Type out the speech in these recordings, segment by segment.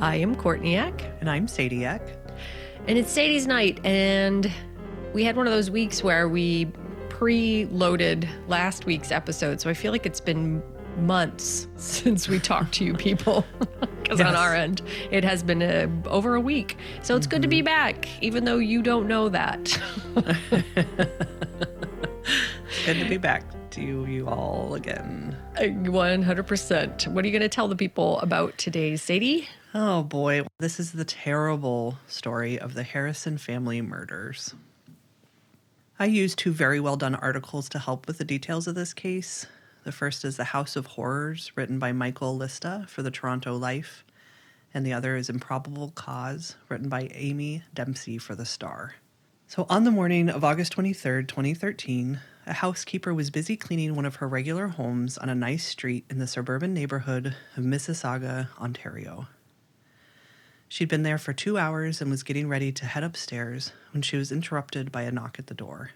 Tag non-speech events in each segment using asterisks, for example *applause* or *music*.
I am Courtney Eck. And I'm Sadie Eck. and it's Sadie's night, and we had one of those weeks where we pre-loaded last week's episode, so I feel like it's been months *laughs* since we talked to you people. *laughs* Because on our end, it has been uh over a week. So it's good to be back, even though you don't know that. *laughs* Good to be back to you, you all again. 100%. What are you going to tell the people about today, Sadie? Oh boy, this is the terrible story of the Harrison family murders. I used two very well done articles to help with the details of this case. The first is The House of Horrors, written by Michael Lista for the Toronto Life, and the other is Improbable Cause, written by Amy Dempsey for the Star. So, on the morning of August 23rd, 2013, a housekeeper was busy cleaning one of her regular homes on a nice street in the suburban neighborhood of Mississauga, Ontario. She'd been there for two hours and was getting ready to head upstairs when she was interrupted by a knock at the door.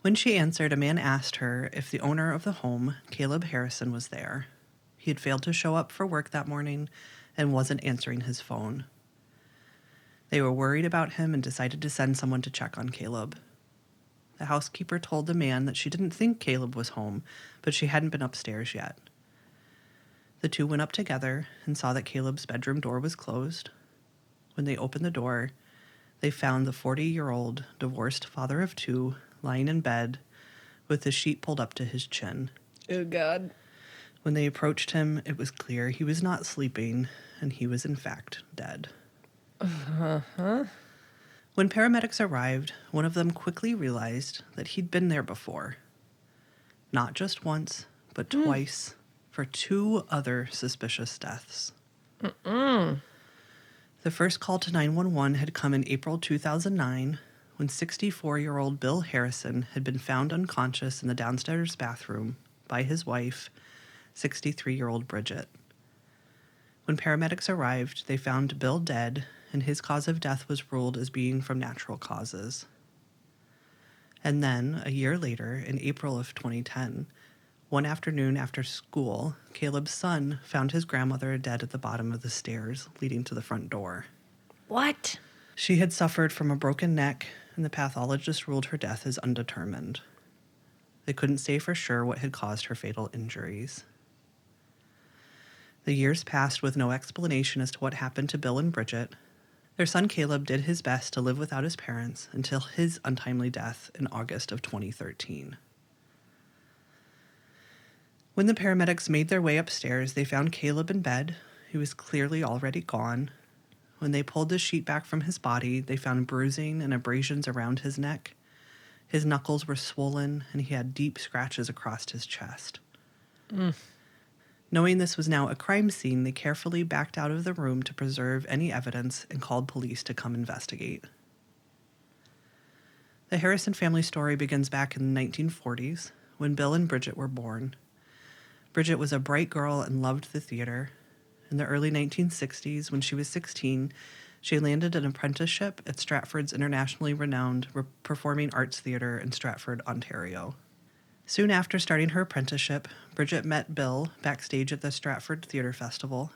When she answered, a man asked her if the owner of the home, Caleb Harrison, was there. He had failed to show up for work that morning and wasn't answering his phone. They were worried about him and decided to send someone to check on Caleb. The housekeeper told the man that she didn't think Caleb was home, but she hadn't been upstairs yet. The two went up together and saw that Caleb's bedroom door was closed. When they opened the door, they found the 40 year old divorced father of two lying in bed with the sheet pulled up to his chin. Oh, God. When they approached him, it was clear he was not sleeping and he was, in fact, dead. Uh-huh. When paramedics arrived, one of them quickly realized that he'd been there before. Not just once, but hmm. twice for two other suspicious deaths. The first call to 911 had come in April 2009 when 64 year old Bill Harrison had been found unconscious in the downstairs bathroom by his wife, 63 year old Bridget. When paramedics arrived, they found Bill dead, and his cause of death was ruled as being from natural causes. And then, a year later, in April of 2010, one afternoon after school, Caleb's son found his grandmother dead at the bottom of the stairs leading to the front door. What? She had suffered from a broken neck, and the pathologist ruled her death as undetermined. They couldn't say for sure what had caused her fatal injuries. The years passed with no explanation as to what happened to Bill and Bridget. Their son Caleb did his best to live without his parents until his untimely death in August of 2013. When the paramedics made their way upstairs, they found Caleb in bed. He was clearly already gone. When they pulled the sheet back from his body, they found bruising and abrasions around his neck. His knuckles were swollen, and he had deep scratches across his chest. Mm. Knowing this was now a crime scene, they carefully backed out of the room to preserve any evidence and called police to come investigate. The Harrison family story begins back in the 1940s when Bill and Bridget were born. Bridget was a bright girl and loved the theater. In the early 1960s, when she was 16, She landed an apprenticeship at Stratford's internationally renowned re- Performing Arts Theatre in Stratford, Ontario. Soon after starting her apprenticeship, Bridget met Bill backstage at the Stratford Theatre Festival.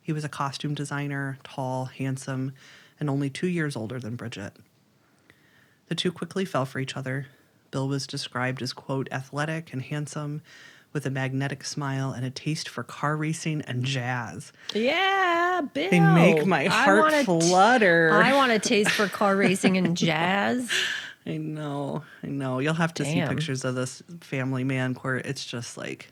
He was a costume designer, tall, handsome, and only two years older than Bridget. The two quickly fell for each other. Bill was described as, quote, athletic and handsome, with a magnetic smile and a taste for car racing and jazz. Yeah, Bill. They make my heart wanna flutter. I want a taste for car racing and jazz. *laughs* I know, I know. You'll have to see pictures of this family man court. It's just like,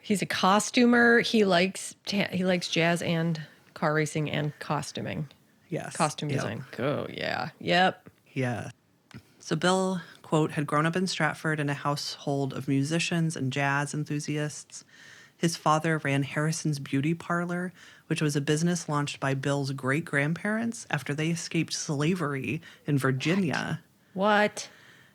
He's a costumer. He likes ta- he likes jazz and car racing and costuming. yes. Costume Yep. design. Oh yeah. Yep. Yeah. So Bill, quote, had grown up in Stratford in a household of musicians and jazz enthusiasts. His father ran Harrison's Beauty Parlor, which was a business launched by Bill's great grandparents after they escaped slavery in Virginia What?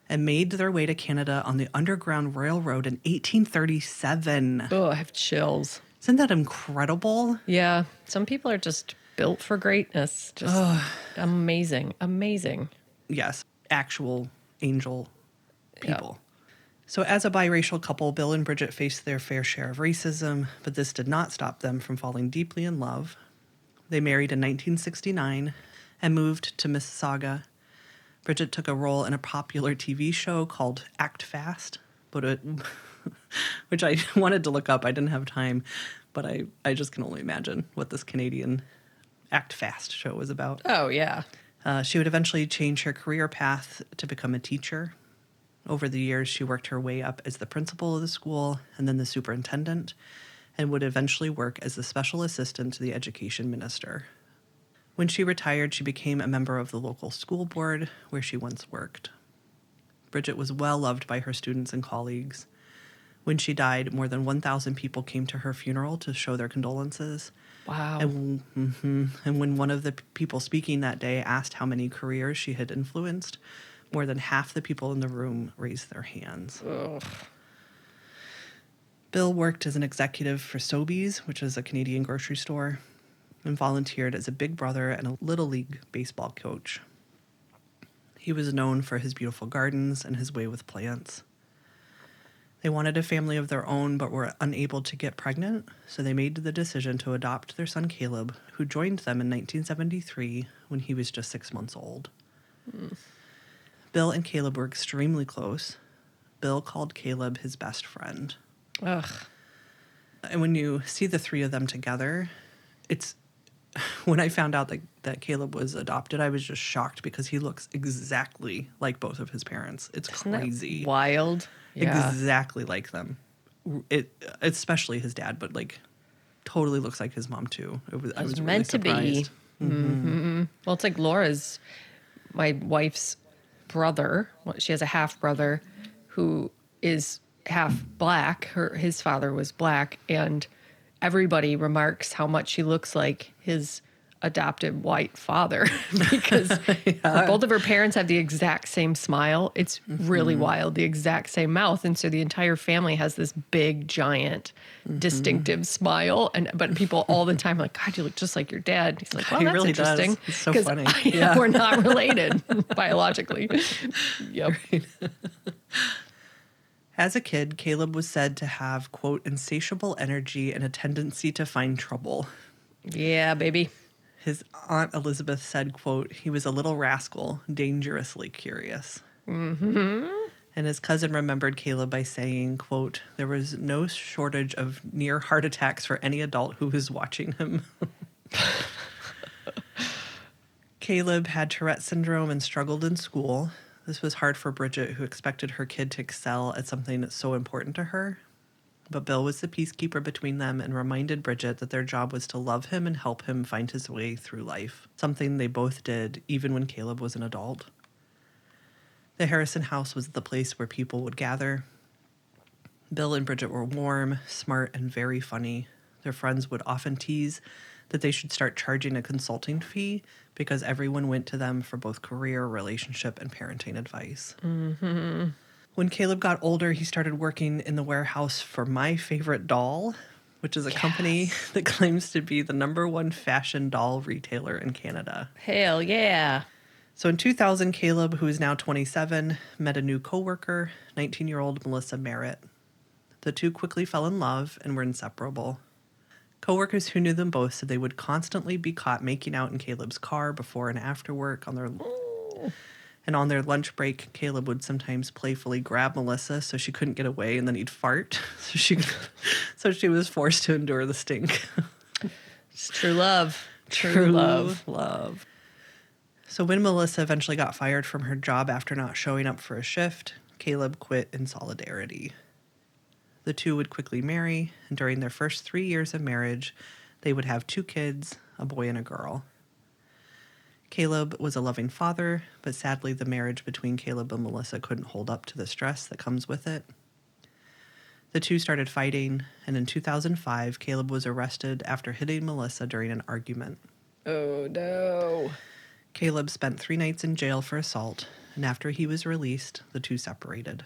and made their way to Canada on the Underground Railroad in 1837. Oh, I have chills. Isn't that incredible? Yeah. Some people are just built for greatness. Just amazing. Amazing. yes, actual angel people. So, as a biracial couple, Bill and Bridget faced their fair share of racism, but this did not stop them from falling deeply in love. They married in 1969 and moved to Mississauga. Bridget took a role in a popular TV show called Act Fast, but it, *laughs* which I *laughs* wanted to look up. I didn't have time, but I, I just can only imagine what this Canadian Act Fast show was about. Oh yeah. Uh, she would eventually change her career path to become a teacher. Over the years, she worked her way up as the principal of the school and then the superintendent, and would eventually work as the special assistant to the education minister. When she retired, she became a member of the local school board where she once worked. Bridget was well loved by her students and colleagues. When she died, more than 1,000 people came to her funeral to show their condolences. Wow. And, mhm. and when one of the people speaking that day asked how many careers she had influenced, more than half the people in the room raised their hands. Bill worked as an executive for Sobeys, which is a Canadian grocery store, and volunteered as a big brother and a little league baseball coach. He was known for his beautiful gardens and his way with plants. They wanted a family of their own but were unable to get pregnant, so they made the decision to adopt their son Caleb, who joined them in 1973 when he was just six months old. Bill and Caleb were extremely close. Bill called Caleb his best friend. Ugh. And when you see the three of them together, it's *laughs* when I found out that, that Caleb was adopted, I was just shocked because he looks exactly like both of his parents. It's Isn't crazy. wild. Yeah. Exactly like them. It especially his dad, but like totally looks like his mom too. It was, I It's was really meant to be. surprised. Mm-hmm. Mm-hmm. Well, it's like Laura's, my wife's brother. Well, She has a half brother who is half black. Her his father was black, and everybody remarks how much he looks like his adopted white father *laughs* because *laughs* both of her parents have the exact same smile. It's really mm-hmm. wild, the exact same mouth, and so the entire family has this big, giant, mm-hmm. distinctive smile. And but *laughs* people all the time are like, God, you look just like your dad. He's like, Well, He that's really does. interesting. It's so funny. I- Yeah. we're not related biologically. Yep. As a kid, Caleb was said to have quote insatiable energy and a tendency to find trouble. Yeah, baby. His aunt Elizabeth said, quote, he was a little rascal, dangerously curious. Mm-hmm. And his cousin remembered Caleb by saying, quote, there was no shortage of near heart attacks for any adult who was watching him. *laughs* Caleb had Tourette syndrome and struggled in school. This was hard for Bridget, who expected her kid to excel at something that's so important to her. But Bill was the peacekeeper between them and reminded Bridget that their job was to love him and help him find his way through life, something they both did even when Caleb was an adult. The Harrison house was the place where people would gather. Bill and Bridget were warm, smart, and very funny. Their friends would often tease that they should start charging a consulting fee because everyone went to them for both career, relationship, and parenting advice. Mm-hmm. When Caleb got older, he started working in the warehouse for my favorite doll, which is a company *laughs* that claims to be the number one fashion doll retailer in Canada. Hell yeah. So in 2000, Caleb, who is now 27, met a new coworker, 19 year old Melissa Merritt. The two quickly fell in love and were inseparable. Coworkers who knew them both said they would constantly be caught making out in Caleb's car before and after work on their oh. and on their lunch break, Caleb would sometimes playfully grab Melissa so she couldn't get away and then he'd fart. *laughs* So she so she was forced to endure the stink. It's true love. True, love. Love. So when Melissa eventually got fired from her job after not showing up for a shift, Caleb quit in solidarity. The two would quickly marry, and during their first three years of marriage, they would have two kids, a boy and a girl. Caleb was a loving father, but sadly, the marriage between Caleb and Melissa couldn't hold up to the stress that comes with it. The two started fighting, and in 2005, Caleb was arrested after hitting Melissa during an argument. Oh no. Caleb spent three nights in jail for assault, and after he was released, the two separated.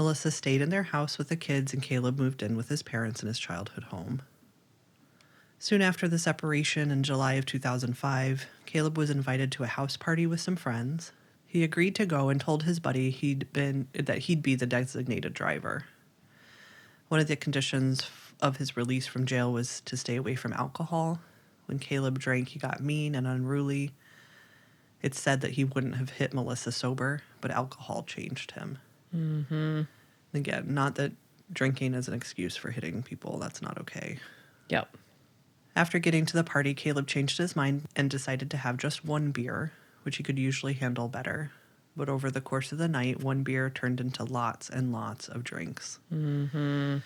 Melissa stayed in their house with the kids, and Caleb moved in with his parents in his childhood home. Soon after the separation in July of 2005, Caleb was invited to a house party with some friends. He agreed to go and told his buddy he'd been that he'd be the designated driver. One of the conditions of his release from jail was to stay away from alcohol. When Caleb drank, he got mean and unruly. It's said that he wouldn't have hit Melissa sober, but alcohol changed him. Mm-hmm. Again, not that drinking is an excuse for hitting people. That's not okay. Yep. After getting to the party, Caleb changed his mind and decided to have just one beer, which he could usually handle better. But over the course of the night, one beer turned into lots and lots of drinks. Mm-hmm.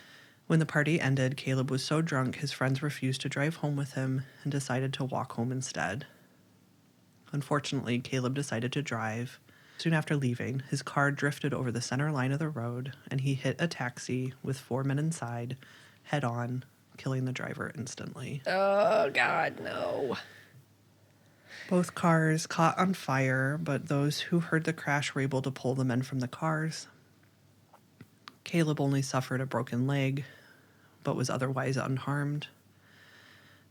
When the party ended, Caleb was so drunk his friends refused to drive home with him and decided to walk home instead. Unfortunately, Caleb decided to drive. Soon after leaving, his car drifted over the center line of the road and he hit a taxi with four men inside head on, killing the driver instantly. Oh god, no. Both cars caught on fire, but those who heard the crash were able to pull the men from the cars. Caleb only suffered a broken leg, but was otherwise unharmed.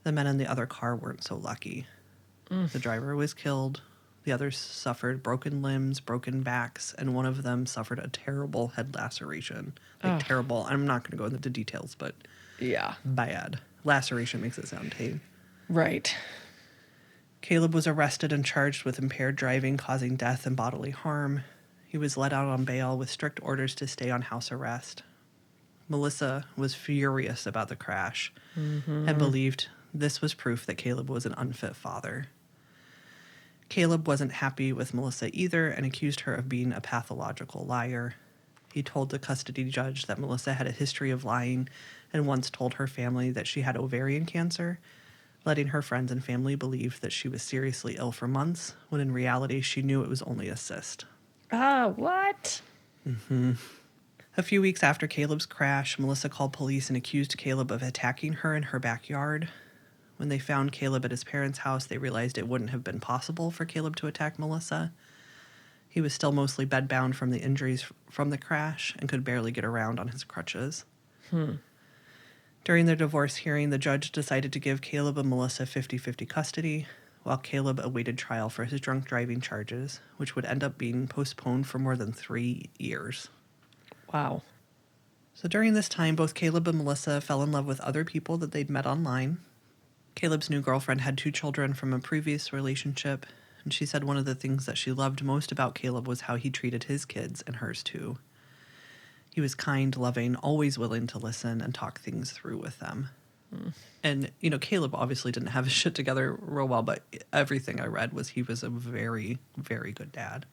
The men in the other car weren't so lucky. Mm. The driver was killed, the others suffered broken limbs, broken backs, and one of them suffered a terrible head laceration. Like, terrible. I'm not going to go into the details, but Yeah. bad. Laceration makes it sound tame. Right. Caleb was arrested and charged with impaired driving causing death and bodily harm. He was let out on bail with strict orders to stay on house arrest. Melissa was furious about the crash mm-hmm. and believed this was proof that Caleb was an unfit father. Caleb wasn't happy with Melissa either and accused her of being a pathological liar. He told the custody judge that Melissa had a history of lying and once told her family that she had ovarian cancer, letting her friends and family believe that she was seriously ill for months, when in reality she knew it was only a cyst. Ah, what? Mm-hmm. A few weeks after Caleb's crash, Melissa called police and accused Caleb of attacking her in her backyard. When they found Caleb at his parents' house, they realized it wouldn't have been possible for Caleb to attack Melissa. He was still mostly bedbound from the injuries from the crash and could barely get around on his crutches. Hmm. During their divorce hearing, the judge decided to give Caleb and Melissa 50 50 custody, while Caleb awaited trial for his drunk driving charges, which would end up being postponed for more than three years. Wow. So during this time, both Caleb and Melissa fell in love with other people that they'd met online. Caleb's new girlfriend had two children from a previous relationship, and she said one of the things that she loved most about Caleb was how he treated his kids and hers too. He was kind, loving, always willing to listen and talk things through with them. Hmm. And, you know, Caleb obviously didn't have his *laughs* shit together real well, but everything I read was he was a very, very good dad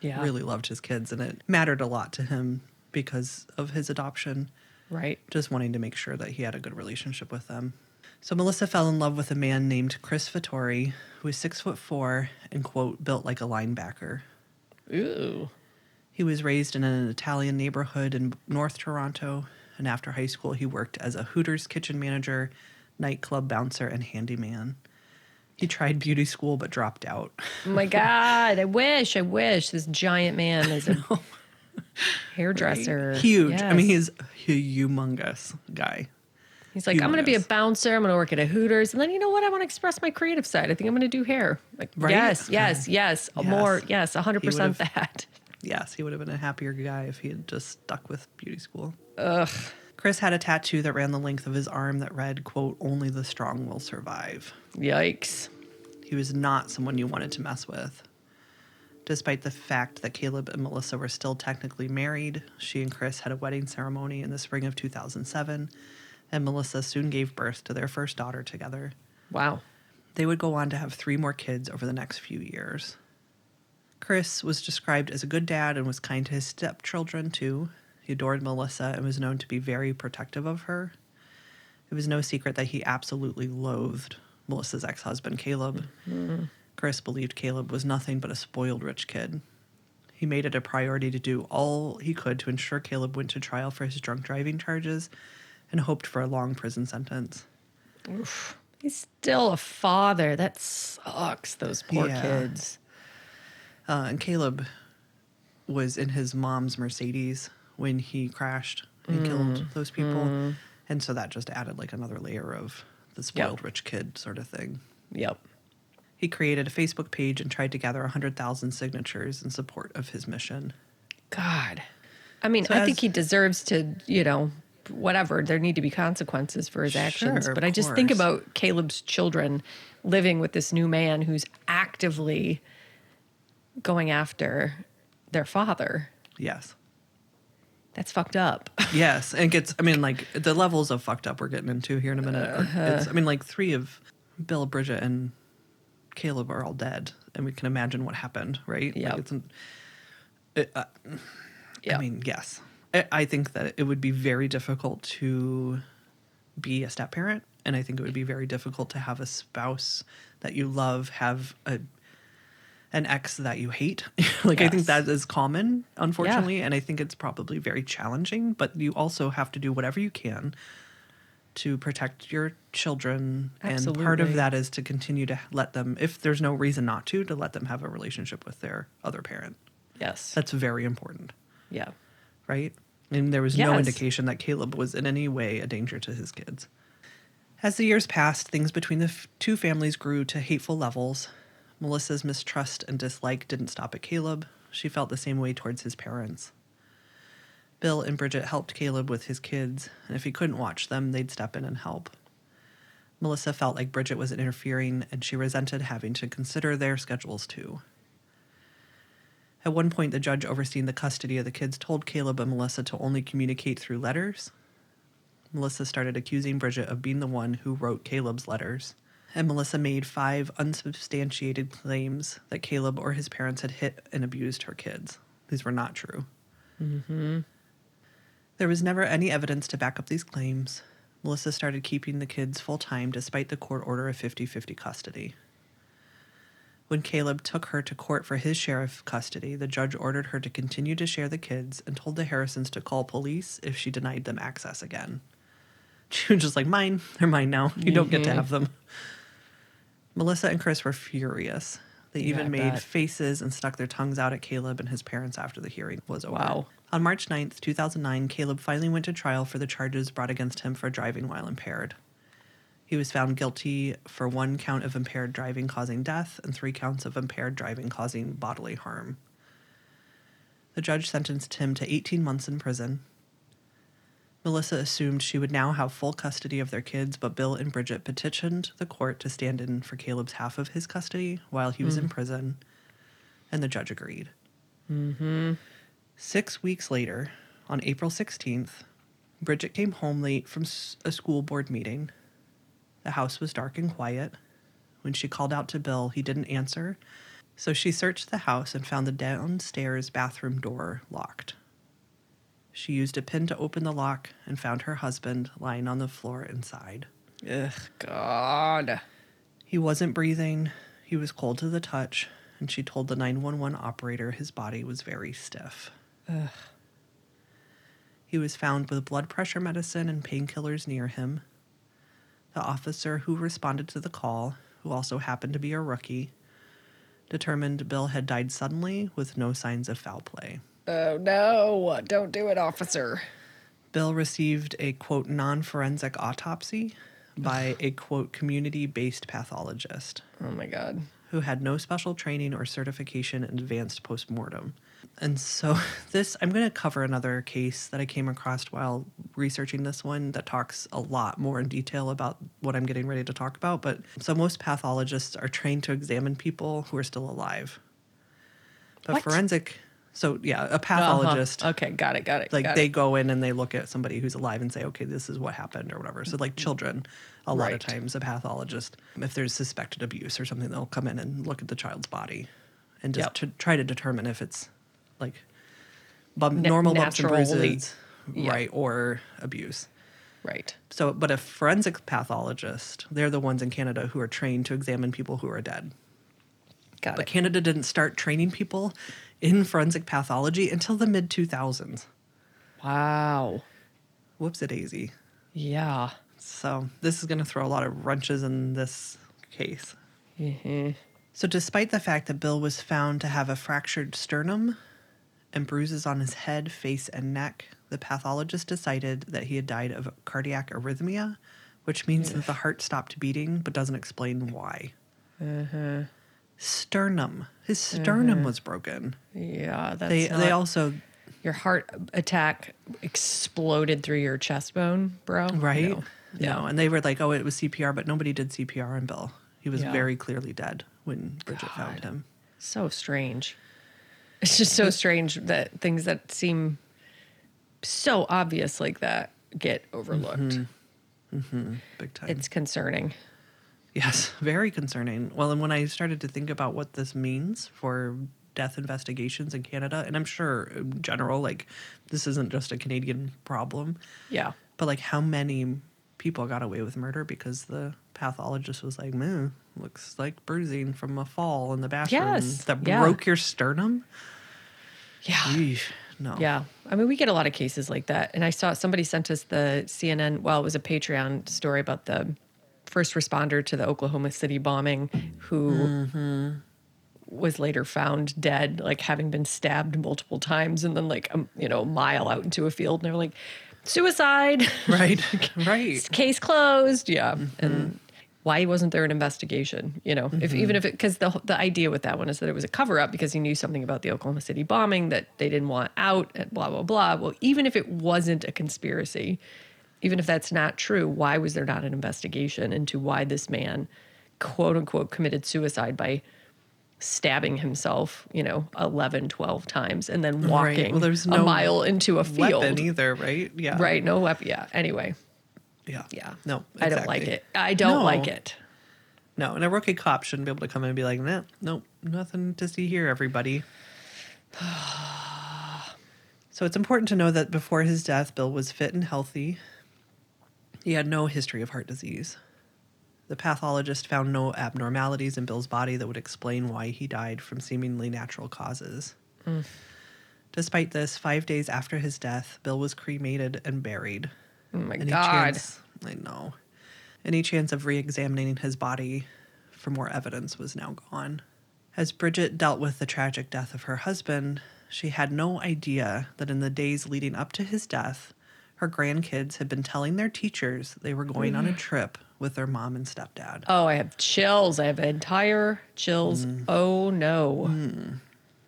Yeah. really loved his kids and it mattered a lot to him because of his adoption Right. just wanting to make sure that he had a good relationship with them so melissa fell in love with a man named chris vittori who was six foot four and quote built like a linebacker Ooh. he was raised in an italian neighborhood in north toronto and after high school he worked as a hooters kitchen manager nightclub bouncer and handyman he tried beauty school but dropped out Oh my *laughs* God. I wish, I wish this giant man is a *laughs* hairdresser. Huge. I mean, he's a humongous guy. He's like, I'm going to be a bouncer. I'm going to work at a Hooters. And then you know what? I want to express my creative side. I think I'm going to do hair. Like, Right? yes, yes, yes. Yes. More, yes, 100% would've- that. Yes, he would have been a happier guy if he had just stuck with beauty school. Ugh. Chris had a tattoo that ran the length of his arm that read, quote, only the strong will survive. Yikes. He was not someone you wanted to mess with. Despite the fact that Caleb and Melissa were still technically married, she and Chris had a wedding ceremony in the spring of 2007, and Melissa soon gave birth to their first daughter together. Wow. They would go on to have three more kids over the next few years. Chris was described as a good dad and was kind to his stepchildren too. He adored Melissa and was known to be very protective of her. It was no secret that he absolutely loathed Melissa's ex husband, Caleb. Mm-hmm. Chris believed Caleb was nothing but a spoiled rich kid. He made it a priority to do all he could to ensure Caleb went to trial for his drunk driving charges and hoped for a long prison sentence. He's still a father. That sucks, those poor Yeah. kids. Uh, and Caleb was in his mom's Mercedes when he crashed and killed those people. And so that just added like another layer of the spoiled rich kid sort of thing. Yep. He created a Facebook page and tried to gather 100,000 signatures in support of his mission. God. I mean, So I as- think he deserves to, you know, whatever. There need to be consequences for his actions. Sure, but I just think about Caleb's children living with this new man who's actively going after their father. Yes. That's fucked up. *laughs* Yes. And it gets, I mean, like the levels of fucked up we're getting into here in a minute. It's, I mean, like three of Bill, Bridget, and Caleb are all dead. And we can imagine what happened, right? Yep. Like it's an, it, uh, Yeah. I mean, yes. I, think that it would be very difficult to be a step parent, and I think it would be very difficult to have a spouse that you love have a an ex that you hate. *laughs* like I think that is common, unfortunately, and I think it's probably very challenging. But you also have to do whatever you can to protect your children, and part of that is to continue to let them, if there's no reason not to, to let them have a relationship with their other parent. yes. That's very important yeah. Right? And there was no indication that Caleb was in any way a danger to his kids. As the years passed, things between the f- two families grew to hateful levels. Melissa's mistrust and dislike didn't stop at Caleb. She felt the same way towards his parents. Bill and Bridget helped Caleb with his kids, and if he couldn't watch them, they'd step in and help. Melissa felt like Bridget was interfering, and she resented having to consider their schedules too. At one point, the judge overseeing the custody of the kids told Caleb and Melissa to only communicate through letters. Melissa started accusing Bridget of being the one who wrote Caleb's letters. And Melissa made five unsubstantiated claims that Caleb or his parents had hit and abused her kids. These were not true. Mm-hmm. There was never any evidence to back up these claims. Melissa started keeping the kids full time despite the court order of 50 50 custody. When Caleb took her to court for his share of custody, the judge ordered her to continue to share the kids and told the Harrisons to call police if she denied them access again. *laughs* She was just like, Mine, they're mine now. You don't get to mm-hmm. have them. Melissa and Chris were furious. They Yeah, even made faces and stuck their tongues out at Caleb and his parents after the hearing was over. Wow. On March 9th, 2009, Caleb finally went to trial for the charges brought against him for driving while impaired. He was found guilty for one count of impaired driving causing death and three counts of impaired driving causing bodily harm. The judge sentenced him to 18 months in prison. Melissa assumed she would now have full custody of their kids, but Bill and Bridget petitioned the court to stand in for Caleb's half of his custody while he was in prison, and the judge agreed. Mm-hmm. Six weeks later, on April 16th, Bridget came home late from a school board meeting. The house was dark and quiet. When she called out to Bill, he didn't answer, so she searched the house and found the downstairs bathroom door locked. She used a pin to open the lock and found her husband lying on the floor inside. Ugh, God. He wasn't breathing, he was cold to the touch, and she told the 911 operator his body was very stiff. Ugh. He was found with blood pressure medicine and painkillers near him. The officer who responded to the call, who also happened to be a rookie, determined Bill had died suddenly with no signs of foul play. Oh, no. Don't do it, officer. Bill received a quote non forensic autopsy by a quote community based pathologist Oh my god. who had no special training or certification in advanced postmortem. And so, *laughs* this, I'm going to cover another case that I came across while researching this one that talks a lot more in detail about what I'm getting ready to talk about. But so, most pathologists are trained to examine people who are still alive. But What? forensic, so yeah, a Uh-huh. pathologist Okay, got it, got it. like got they it. go in and they look at somebody who's alive and say okay this is what happened or whatever so like children a lot of times a pathologist if there's suspected abuse or something they'll come in and look at the child's body and just Yep. to try to determine if it's like bum, Na- normal bumps and bruises yeah. right or abuse Right. so but a forensic pathologist they're the ones in canada who are trained to examine people who are dead Got but it. canada didn't start training people in forensic pathology until the mid 2000s Wow. whoops a daisy Yeah. So this is going to throw a lot of wrenches in this case. Mhm. So, despite the fact that Bill was found to have a fractured sternum and bruises on his head, face, and neck, the pathologist decided that he had died of cardiac arrhythmia, which means that the heart stopped beating but doesn't explain why. Uh-huh. Sternum. His sternum uh-huh. was broken. Yeah, that's They not, they also your heart attack exploded through your chest bone, bro. right. No. No, and they were like, "Oh, it was CPR," but nobody did CPR on Bill. He was Yeah. very clearly dead when Bridget found him. So strange. It's just so strange that things that seem so obvious like that get overlooked. Mm-hmm. Mm-hmm. Big time. It's concerning. Yes, *laughs* very concerning. Well, and when I started to think about what this means for death investigations in Canada, and I'm sure in general, like this isn't just a Canadian problem, Yeah. but like how many people got away with murder because the pathologist was like, "Man, looks like bruising from a fall in the bathroom Yes, that yeah. broke your sternum." Yeah. Eesh, no. Yeah. I mean, we get a lot of cases like that. And I saw somebody sent us the CNN, well, it was a Patreon story about the first responder to the Oklahoma City bombing who was later found dead, like having been stabbed multiple times and then, like, um, you know, a mile out into a field. And they were like, suicide, *laughs* Right. right. case closed. Yeah. Mm-hmm. And why wasn't there an investigation? You know, if mm-hmm. even if it, because the, the idea with that one is that it was a cover up because he knew something about the Oklahoma City bombing that they didn't want out and blah, blah, blah. Well, even if it wasn't a conspiracy, even if that's not true, why was there not an investigation into why this man, quote unquote, committed suicide by stabbing himself, you know, 11, 12 times and then Right. walking Well, there's a mile into a field? Weapon either, right? Yeah. Right. No weapon. Yeah. Anyway. Yeah. Yeah. No. I don't like it. I don't No. like it. No, and a rookie cop shouldn't be able to come in and be like, "No, nope, nothing to see here, everybody." *sighs* so it's important to know that before his death, Bill was fit and healthy. He had no history of heart disease. The pathologist found no abnormalities in Bill's body that would explain why he died from seemingly natural causes. Despite this, five days after his death, Bill was cremated and buried. Oh my Any God. chance, I know. Any chance of re examining his body for more evidence was now gone. As Bridget dealt with the tragic death of her husband, she had no idea that in the days leading up to his death, her grandkids had been telling their teachers they were going on a mm. trip with their mom and stepdad. Oh, I have chills. I have entire chills. Mm. Oh no.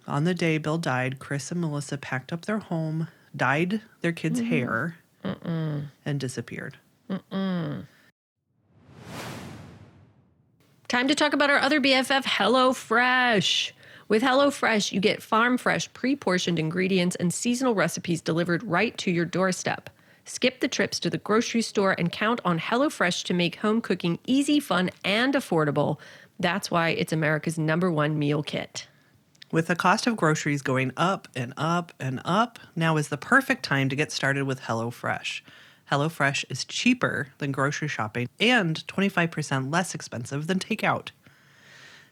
On the day Bill died, Chris and Melissa packed up their home, dyed their kids' hair, and disappeared. Time to talk about our other BFF, HelloFresh. With HelloFresh, you get farm fresh, pre portioned ingredients and seasonal recipes delivered right to your doorstep. Skip the trips to the grocery store and count on HelloFresh to make home cooking easy, fun, and affordable. That's why it's America's number one meal kit. With the cost of groceries going up and up and up, now is the perfect time to get started with HelloFresh. HelloFresh is cheaper than grocery shopping and 25% less expensive than takeout.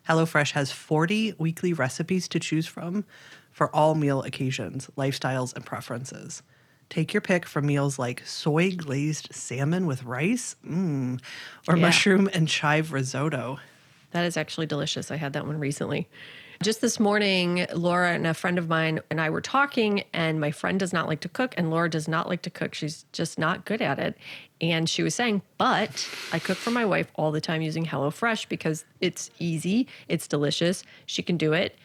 HelloFresh has 40 weekly recipes to choose from for all meal occasions, lifestyles, and preferences. Take your pick from meals like soy glazed salmon with rice, mm, or Yeah. mushroom and chive risotto. That is actually delicious. I had that one recently. Just this morning, Laura and a friend of mine and I were talking, and my friend does not like to cook, and Laura does not like to cook. She's just not good at it. And she was saying, but I cook for my wife all the time using HelloFresh because it's easy, it's delicious, she can do it.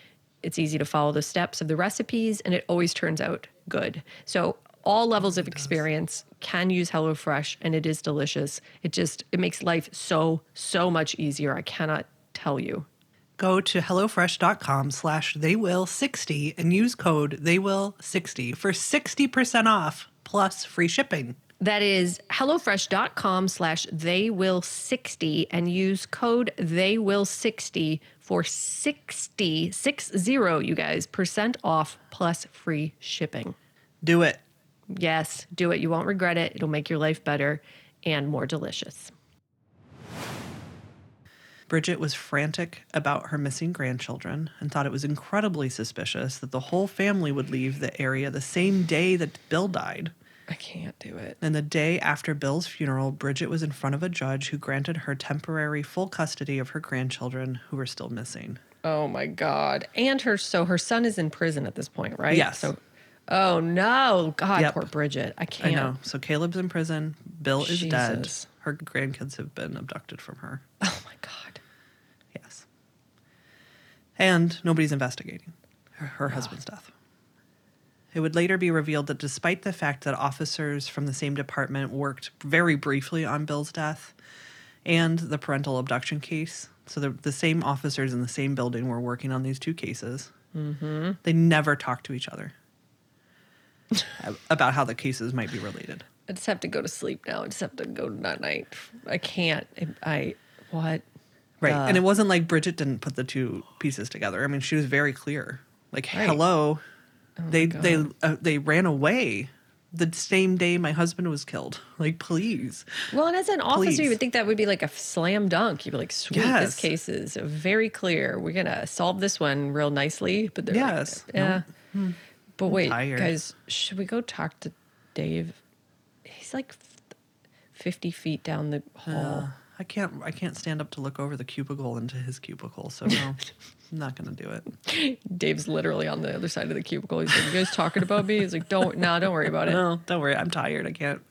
It's easy to follow the steps of the recipes, and it always turns out good. So all levels of experience can use HelloFresh, and it is delicious. It just it makes life so so much easier. I cannot tell you. Go to HelloFresh.com slash TheyWill60 and use code TheyWill60 for 60% off plus free shipping. That is HelloFresh.com slash they will 60 and use code they will 60 for 60, 60, you guys, percent off plus free shipping. Do it. Yes, do it. You won't regret it. It'll make your life better and more delicious. Bridget was frantic about her missing grandchildren and thought it was incredibly suspicious that the whole family would leave the area the same day that Bill died. I can't do it. And the day after Bill's funeral, Bridget was in front of a judge who granted her temporary full custody of her grandchildren who were still missing. Oh my god. And her so her son is in prison at this point, right? Yes. So Oh no. God, Yep. poor Bridget. I can't. I know. So Caleb's in prison. Bill is dead. Her grandkids have been abducted from her. Oh my god. Yes. And nobody's investigating her, her husband's death. It would later be revealed that despite the fact that officers from the same department worked very briefly on Bill's death and the parental abduction case, so the, the same officers in the same building were working on these two cases, mm-hmm. they never talked to each other about how the cases might be related. I just have to go to sleep now. I just have to go to night. I can't. I, what? Right. Duh. and it wasn't like Bridget didn't put the two pieces together. I mean, she was very clear. Like, Right. hello, they they uh, they ran away the same day my husband was killed. Like, please. Well, and as an officer, Please. you would think that would be like a slam dunk. You'd be like, sweet, this Yes. case is very clear. We're going to solve this one real nicely. But they're like, Yes. yeah. But wait, tired. guys, should we go talk to Dave? He's like f- 50 feet down the uh, hall. I can't I can't stand up to look over the cubicle into his cubicle. So no, I'm not gonna do it. *laughs* Dave's literally on the other side of the cubicle. He's like, you guys talking about me? He's like, don't, no, don't worry about it. No, don't worry. I'm tired. I can't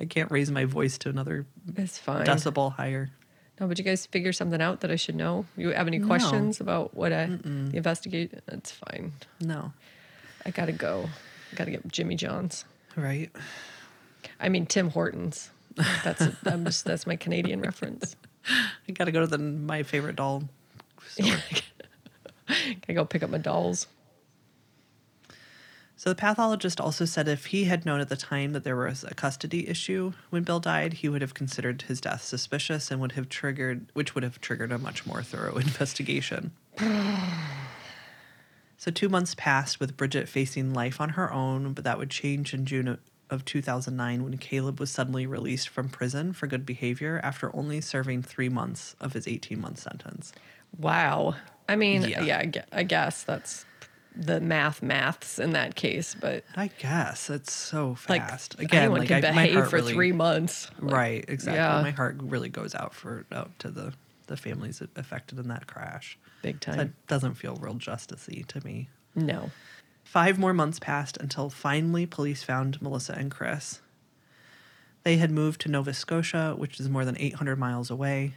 I can't raise my voice to another It's fine. decibel higher. No, but you guys figure something out that I should know? You have any No. questions about what I the investigate? That's fine. No. I gotta go. I gotta get Jimmy John's. Right. I mean Tim Hortons. That's a, I'm just that's my Canadian reference. I gotta go to the my favorite doll store. Gotta go pick up my dolls. So the pathologist also said if he had known at the time that there was a custody issue when Bill died, he would have considered his death suspicious and would have triggered which would have triggered a much more thorough investigation. So 2 months passed with Bridget facing life on her own, but that would change in June of- of 2009 when Caleb was suddenly released from prison for good behavior after only serving 3 months of his 18-month sentence. Wow. I mean, Yeah. yeah, I guess that's the math maths in that case, but I guess it's so like fast. Again, anyone like can I, behave for really, three months. Like, right, exactly. yeah. My heart really goes out for out to the the families affected in that crash. Big time. That doesn't feel real justicey to me. No. Five more months passed until finally police found Melissa and Chris. They had moved to Nova Scotia, which is more than 800 miles away.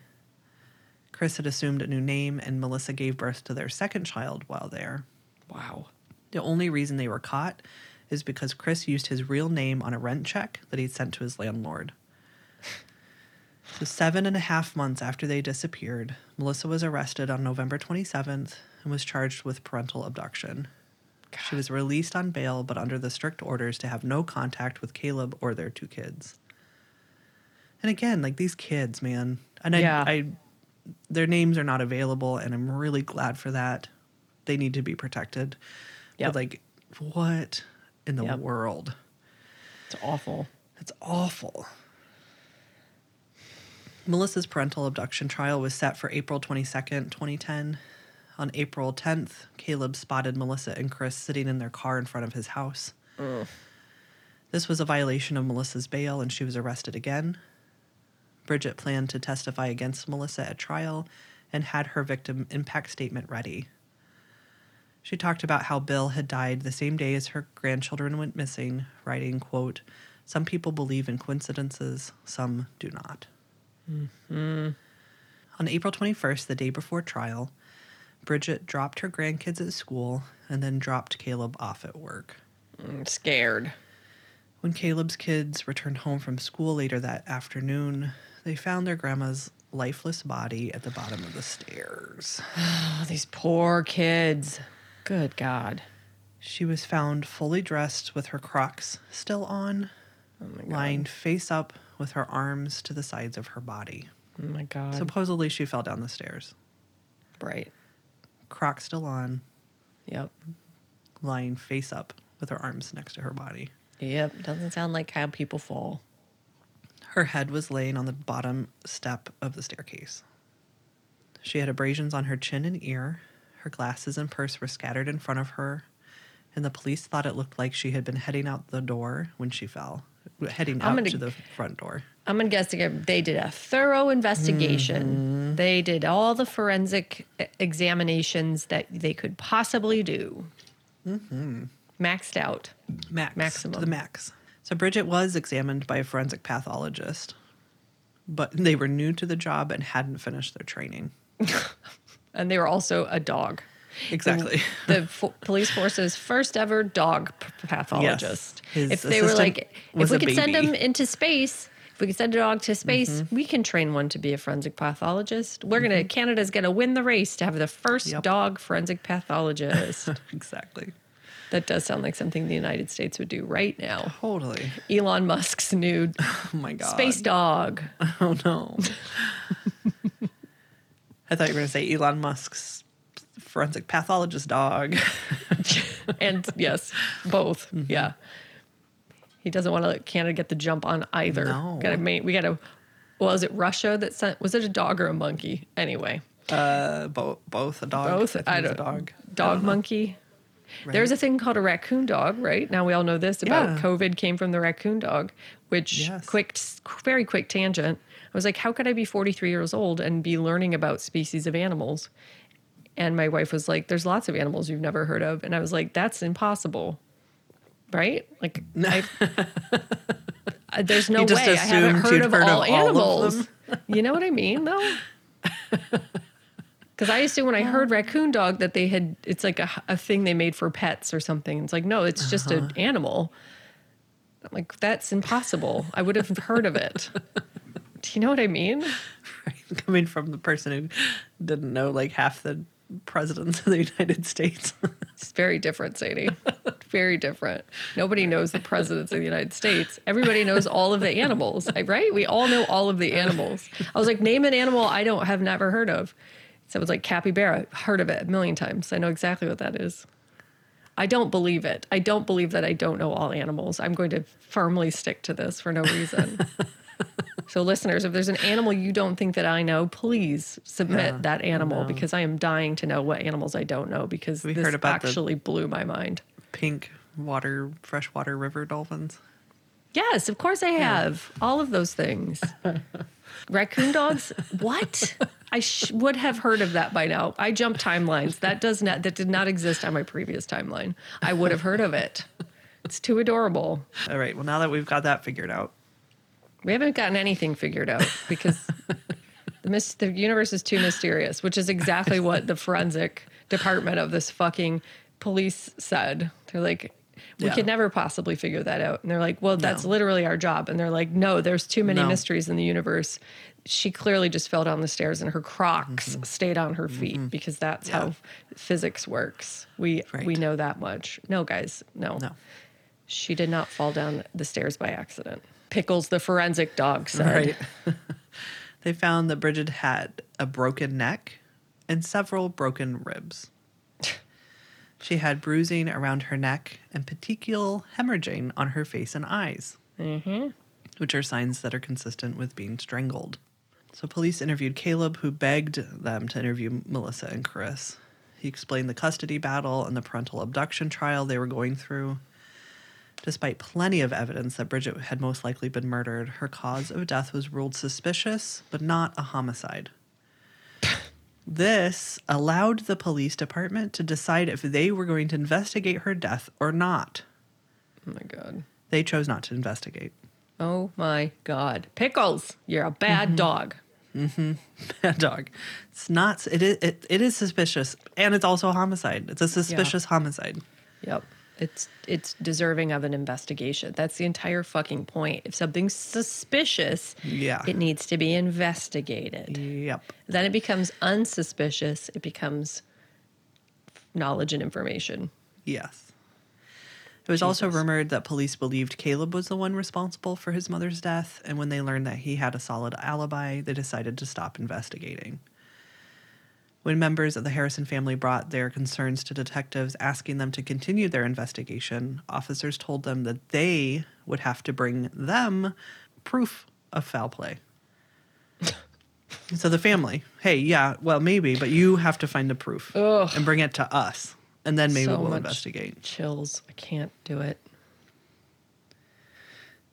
Chris had assumed a new name, and Melissa gave birth to their second child while there. Wow. The only reason they were caught is because Chris used his real name on a rent check that he'd sent to his landlord. So, seven and a half months after they disappeared, Melissa was arrested on November 27th and was charged with parental abduction. She was released on bail, but under the strict orders to have no contact with Caleb or their two kids. And again, like these kids, man. And I, Yeah. I their names are not available, and I'm really glad for that. They need to be protected. Yep. But like, what in the Yep. world? It's awful. It's awful. Melissa's parental abduction trial was set for April 22nd, 2010. On April 10th, Caleb spotted Melissa and Chris sitting in their car in front of his house. This was a violation of Melissa's bail, and she was arrested again. Bridget planned to testify against Melissa at trial and had her victim impact statement ready. She talked about how Bill had died the same day as her grandchildren went missing, writing, quote, Some people believe in coincidences, some do not. Mm-hmm. On April 21st, the day before trial, Bridget dropped her grandkids at school and then dropped Caleb off at work. I'm scared. When Caleb's kids returned home from school later that afternoon, they found their grandma's lifeless body at the bottom of the stairs. Oh, *sighs* *sighs* these poor kids. Good God. She was found fully dressed with her crocs still on, Oh lying face up with her arms to the sides of her body. Oh my God. Supposedly, she fell down the stairs. right. Crocs still on, Yep. lying face up with her arms next to her body. Yep. Doesn't sound like how people fall. Her head was laying on the bottom step of the staircase. She had abrasions on her chin and ear. Her glasses and purse were scattered in front of her, and the police thought it looked like she had been heading out the door when she fell, heading out gonna- to the front door. I'm gonna guess they did a thorough investigation. Mm-hmm. They did all the forensic examinations that they could possibly do. Mm-hmm. Maxed out. Max. Maximum. To the max. So Bridget was examined by a forensic pathologist, but they were new to the job and hadn't finished their training. *laughs* And they were also a dog. Exactly. The *laughs* fo- police force's first ever dog pathologist. His if they were like, if we could send baby. them into space, if we could send a dog to space, mm-hmm. we can train one to be a forensic pathologist. We're gonna mm-hmm. Canada's gonna win the race to have the first Yep. dog forensic pathologist. *laughs* exactly. that does sound like something the United States would do right now. Totally. Elon Musk's new *laughs* Oh my god. space dog. Oh no. I thought you were going to say Elon Musk's forensic pathologist dog. *laughs* and yes, both. Mm-hmm. Yeah. He doesn't want to let Canada get the jump on either. No. Gotta make, we gotta. Well, is it Russia that sent? Was it a dog or a monkey? Anyway, Uh, both, both a dog. both. I, I don't. a dog. Dog monkey. There's a thing called a raccoon dog, right? Now we all know this about Yeah. COVID came from the raccoon dog, which Yes. quick, very quick tangent. I was like, how could I be 43 years old and be learning about species of animals? And my wife was like, there's lots of animals you've never heard of. And I was like, that's impossible. Right? Like, *laughs* I, I- there's no just way I haven't heard you'd of heard of all all of animals. you know what I mean, though? *laughs* Because I assumed when I heard raccoon dog that they had, it's like a, a thing they made for pets or something. It's like, no, it's just Uh-huh. an animal. I'm like, that's impossible. I would have heard of it. Do you know what I mean? *laughs* Right. Coming from the person who didn't know like half the presidents of the United States. *laughs* It's very different, Sadie. very different. Nobody knows the presidents of the United States. Everybody knows all of the animals, right? We all know all of the animals. I was like, name an animal I don't have never heard of. So it was like capybara. Heard of it a million times. I know exactly what that is. I don't believe it. I don't believe that I don't know all animals. I'm going to firmly stick to this for no reason. *laughs* so, listeners, if there's an animal you don't think that I know, please submit that animal because I am dying to know what animals I don't know because We this actually blew my mind. Pink water, freshwater river dolphins. Yes, of course I have. All of those things. *laughs* Raccoon dogs? What? I sh- would have heard of that by now. I jumped timelines. That does not that did not exist on my previous timeline. I would have heard of it. It's too adorable. All right. Well, now that we've got that figured out, We haven't gotten anything figured out because the mis- the universe is too mysterious, which is exactly what the forensic department of this fucking police said. They're like, we Yeah. could never possibly figure that out. And they're like, well, that's No. literally our job. And they're like, no, there's too many No. mysteries in the universe. She clearly just fell down the stairs and her Crocs stayed on her feet because that's Mm-hmm. Yeah. how physics works. We we know that much. No, guys, no. no. She did not fall down the stairs by accident. Pickles, the forensic dog, said. Right. *laughs* they found that Bridget had a broken neck and several broken ribs. *laughs* She had bruising around her neck and petechial hemorrhaging on her face and eyes, mm-hmm. which are signs that are consistent with being strangled. So, police interviewed Caleb, who begged them to interview Melissa and Chris. He explained the custody battle and the parental abduction trial they were going through. Despite plenty of evidence that Bridget had most likely been murdered, her cause of death was ruled suspicious, but not a homicide. This allowed the police department to decide if they were going to investigate her death or not. Oh my god. They chose not to investigate. Oh my god. Pickles, you're a bad dog. Mm-hmm. *laughs* Bad dog. It's not. It is. It, it is suspicious, and it's also a homicide. It's a suspicious homicide. Yep. It's it's deserving of an investigation. That's the entire fucking point. If something's suspicious, Yeah. it needs to be investigated. Yep. Then it becomes unsuspicious. It becomes knowledge and information. Yes. It was also rumored that police believed Caleb was the one responsible for his mother's death, and when they learned that he had a solid alibi, they decided to stop investigating. When members of the Harrison family brought their concerns to detectives asking them to continue their investigation, officers told them that they would have to bring them proof of foul play. so the family, hey, yeah, well, maybe, but you have to find the proof Ugh. and bring it to us, and then maybe So we'll investigate. Chills. I can't do it.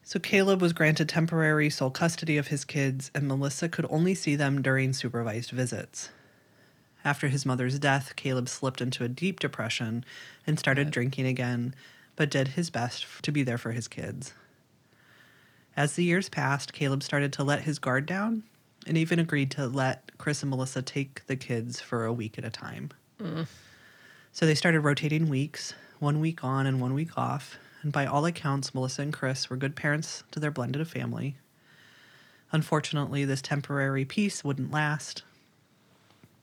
So Caleb was granted temporary sole custody of his kids, and Melissa could only see them during supervised visits. After his mother's death, Caleb slipped into a deep depression and started drinking again, but did his best to be there for his kids. As the years passed, Caleb started to let his guard down and even agreed to let Chris and Melissa take the kids for a week at a time. Mm. So they started rotating weeks, one week on and one week off. And by all accounts, Melissa and Chris were good parents to their blended family. Unfortunately, this temporary peace wouldn't last.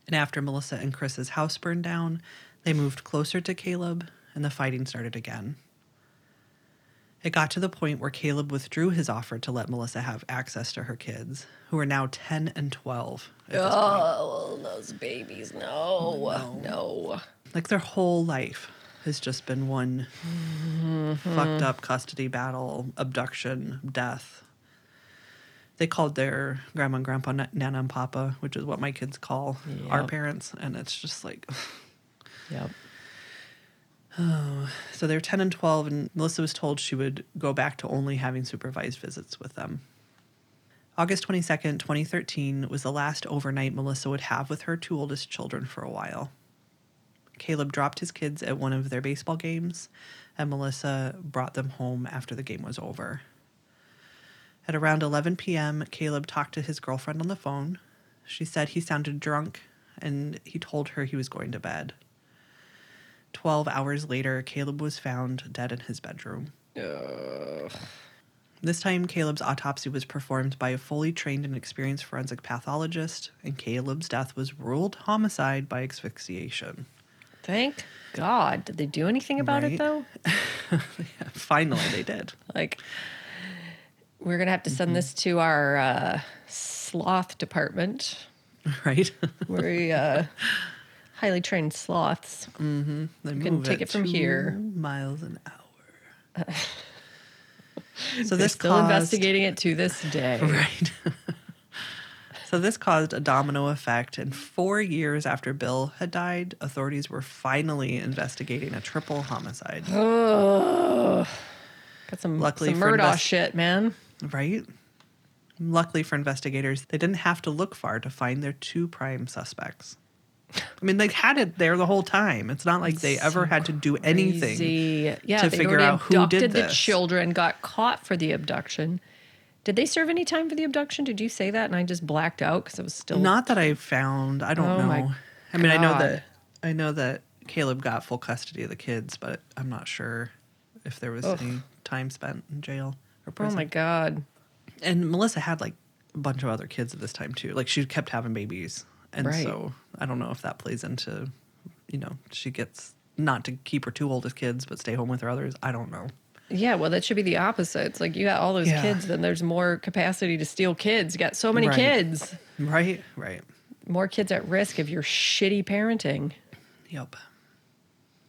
And after Melissa and Chris's house burned down, they moved closer to Caleb and the fighting started again. It got to the point where Caleb withdrew his offer to let Melissa have access to her kids, who are now 10 and 12 at this point. Oh, those babies. No. No. like their whole life has just been one mm-hmm. fucked up custody battle, abduction, death. They called their grandma and grandpa Nana and Papa, which is what my kids call our parents, and it's just like *laughs* Yep. *sighs* so they're 10 and 12 and Melissa was told she would go back to only having supervised visits with them. August 22nd, 2013 was the last overnight Melissa would have with her two oldest children for a while. Caleb dropped his kids at one of their baseball games, and Melissa brought them home after the game was over. At around 11 p.m., Caleb talked to his girlfriend on the phone. She said he sounded drunk, and he told her he was going to bed. 12 hours later, Caleb was found dead in his bedroom. This time, Caleb's autopsy was performed by a fully trained and experienced forensic pathologist, and Caleb's death was ruled homicide by asphyxiation. Thank God. Did they do anything about Right. it though? *laughs* Finally, they did. Like, we're gonna have to send this to our uh, sloth department. Right? *laughs* We're uh, highly trained sloths. They can move take it from here. Miles an hour. *laughs* so this still caused, investigating it to this day. *laughs* Right. so this caused a domino effect, and four years after Bill had died, authorities were finally investigating a triple homicide. Got some, Luckily some Murdoch invest- shit, man. Right? Luckily for investigators, they didn't have to look far to find their two prime suspects. I mean, they had it there the whole time. It's not like they ever had to do anything. Crazy. Yeah, to figure out who did the children, got caught for the abduction. Did they serve any time for the abduction? Did you say that? And I just blacked out because it was still Not that I found. I don't Oh know. I mean, I know that I know that Caleb got full custody of the kids, but I'm not sure if there was Ugh. any time spent in jail or Oh my god. And Melissa had like a bunch of other kids at this time too. Like she kept having babies, and Right. so I don't know if that plays into, you know, she gets not to keep her two oldest kids, but stay home with her others. I don't know. Yeah, well, that should be the opposite. It's like you got all those Yeah. kids, then there's more capacity to steal kids. You got so many Right. kids. Right. Right. More kids at risk of your shitty parenting. Yep.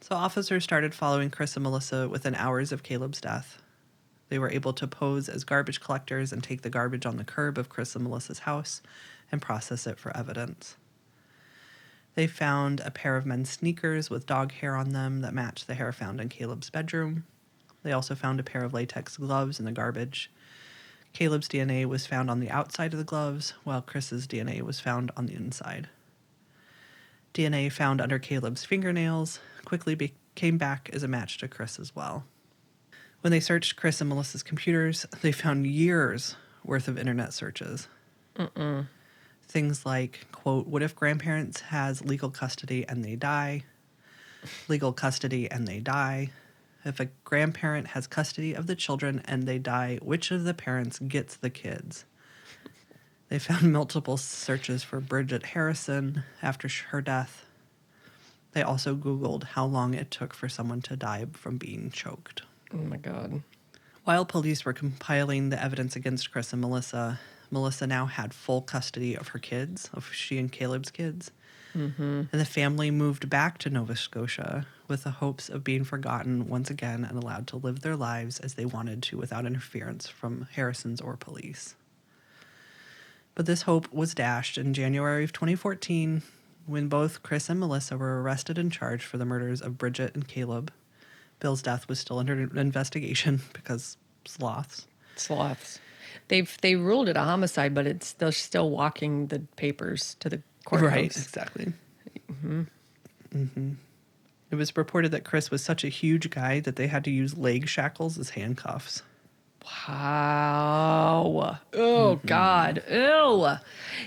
So officers started following Chris and Melissa within hours of Caleb's death. They were able to pose as garbage collectors and take the garbage on the curb of Chris and Melissa's house and process it for evidence. They found a pair of men's sneakers with dog hair on them that matched the hair found in Caleb's bedroom. They also found a pair of latex gloves in the garbage. Caleb's DNA was found on the outside of the gloves, while Chris's DNA was found on the inside. DNA found under Caleb's fingernails quickly be- came back as a match to Chris as well. When they searched Chris and Melissa's computers, they found years worth of internet searches. Things like, quote, what if grandparents has legal custody and they die? Legal custody and they die. If a grandparent has custody of the children and they die, which of the parents gets the kids? They found *laughs* multiple searches for Bridget Harrison after her death. They also Googled how long it took for someone to die from being choked. Oh my god. While police were compiling the evidence against Chris and Melissa, Melissa now had full custody of her kids, of she and Caleb's kids. Mm-hmm. And the family moved back to Nova Scotia with the hopes of being forgotten once again and allowed to live their lives as they wanted to without interference from Harrison's or police. But this hope was dashed in January of 2014 when both Chris and Melissa were arrested and charged for the murders of Bridget and Caleb. Bill's death was still under *laughs* investigation because sloths. Sloths. They've they ruled it a homicide, but it's they're still walking the papers to the courthouse. Right, exactly. hmm It was reported that Chris was such a huge guy that they had to use leg shackles as handcuffs. Wow. Oh God. Ew.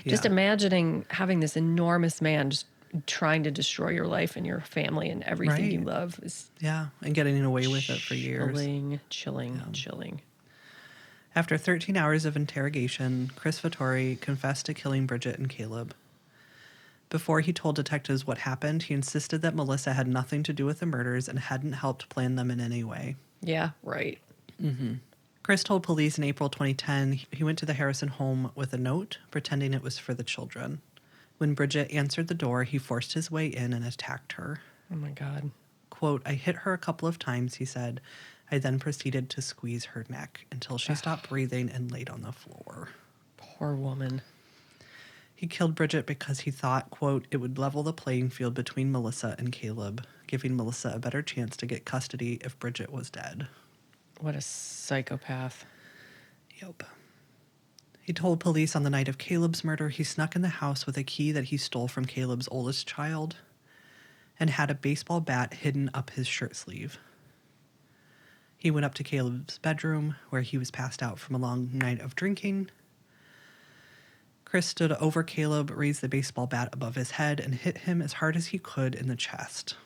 Just Yeah. imagining having this enormous man just trying to destroy your life and your family and everything you love is Yeah, and getting away with it for years. chilling, chilling, chilling. After 13 hours of interrogation, Chris Fattore confessed to killing Bridget and Caleb. Before he told detectives what happened, he insisted that Melissa had nothing to do with the murders and hadn't helped plan them in any way. Yeah, right. Mm-hmm. Chris told police in April 2010 he went to the Harrison home with a note pretending it was for the children. When Bridget answered the door, he forced his way in and attacked her. Oh my God. Quote, I hit her a couple of times, he said. I then proceeded to squeeze her neck until she stopped breathing and laid on the floor. Poor woman. He killed Bridget because he thought, quote, it would level the playing field between Melissa and Caleb, giving Melissa a better chance to get custody if Bridget was dead. What a psychopath. Yep. He told police on the night of Caleb's murder he snuck in the house with a key that he stole from Caleb's oldest child and had a baseball bat hidden up his shirt sleeve. He went up to Caleb's bedroom where he was passed out from a long night of drinking. Chris stood over Caleb, raised the baseball bat above his head, and hit him as hard as he could in the chest.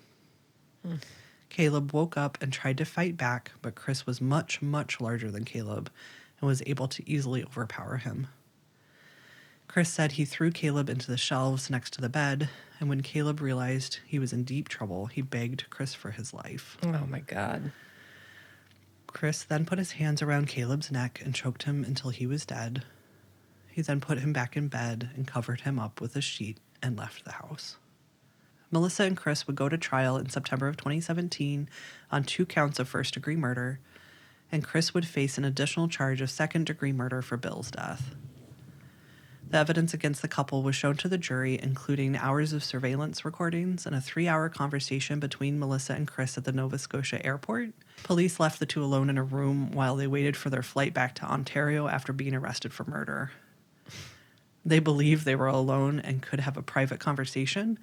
Caleb woke up and tried to fight back, but Chris was much, much larger than Caleb and was able to easily overpower him. Chris said he threw Caleb into the shelves next to the bed, and when Caleb realized he was in deep trouble, he begged Chris for his life. Oh my God. Chris then put his hands around Caleb's neck and choked him until he was dead. He then put him back in bed and covered him up with a sheet and left the house. Melissa and Chris would go to trial in September of 2017 on two counts of first degree murder, and Chris would face an additional charge of second degree murder for Bill's death. The evidence against the couple was shown to the jury, including hours of surveillance recordings and a three hour conversation between Melissa and Chris at the Nova Scotia airport. Police left the two alone in a room while they waited for their flight back to Ontario after being arrested for murder. They believed they were alone and could have a private conversation,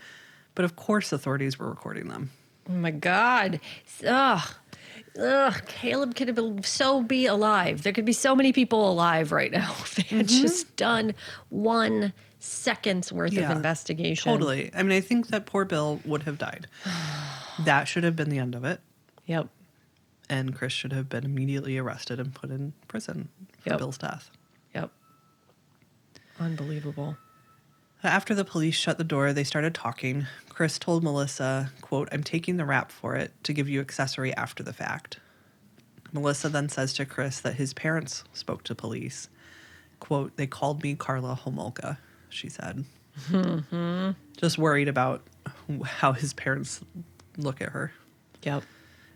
but of course, authorities were recording them. Oh my God. Ugh. Ugh. Caleb could have been so be alive. There could be so many people alive right now *laughs* if they had mm-hmm. just done one second's worth Yeah, of investigation. Totally. I mean, I think that poor Bill would have died. *sighs* that should have been the end of it. Yep. And Chris should have been immediately arrested and put in prison for Yep. Bill's death. Yep. Unbelievable. After the police shut the door, they started talking. Chris told Melissa, quote, I'm taking the rap for it to give you accessory after the fact. Melissa then says to Chris that his parents spoke to police. Quote, they called me Karla Homolka, she said. Mm-hmm. Just worried about how his parents look at her. Yep.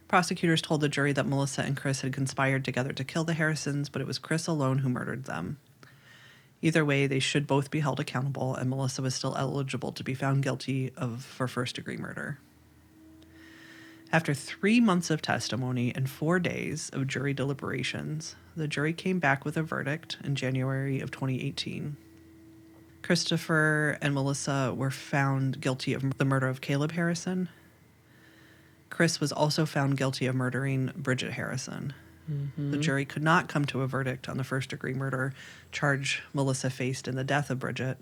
Prosecutors told the jury that Melissa and Chris had conspired together to kill the Harrisons, but it was Chris alone who murdered them. Either way, they should both be held accountable, and Melissa was still eligible to be found guilty of for first degree murder. After three months of testimony and four days of jury deliberations, the jury came back with a verdict in January of 2018. Christopher and Melissa were found guilty of the murder of Caleb Harrison. Chris was also found guilty of murdering Bridget Harrison. Mm-hmm. The jury could not come to a verdict on the first degree murder charge Melissa faced in the death of Bridget,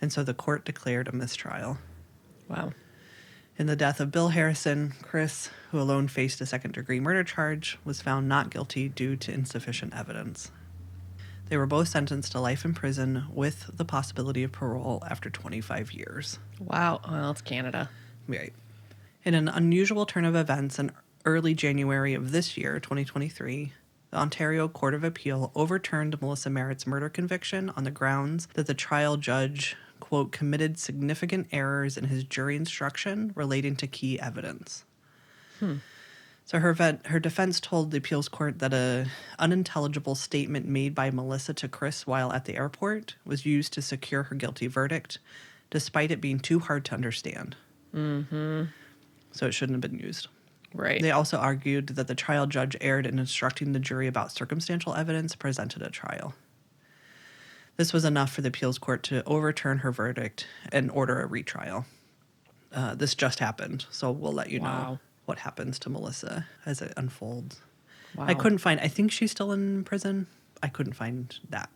and so the court declared a mistrial. Wow. In the death of Bill Harrison, Chris, who alone faced a second degree murder charge, was found not guilty due to insufficient evidence. They were both sentenced to life in prison with the possibility of parole after 25 years. Wow. Well, it's Canada. Right. In an unusual turn of events in early January of this year, 2023, the Ontario Court of Appeal overturned Melissa Merritt's murder conviction on the grounds that the trial judge, quote, committed significant errors in his jury instruction relating to key evidence. So her vet, her defense told the appeals court that a unintelligible statement made by Melissa to Chris while at the airport was used to secure her guilty verdict, despite it being too hard to understand. Mm-hmm. So it shouldn't have been used. Right. They also argued that the trial judge erred in instructing the jury about circumstantial evidence presented at trial. This was enough for the appeals court to overturn her verdict and order a retrial. Uh, this just happened, so we'll let you know what happens to Melissa as it unfolds. wow. I couldn't find. I think she's still in prison. I couldn't find that.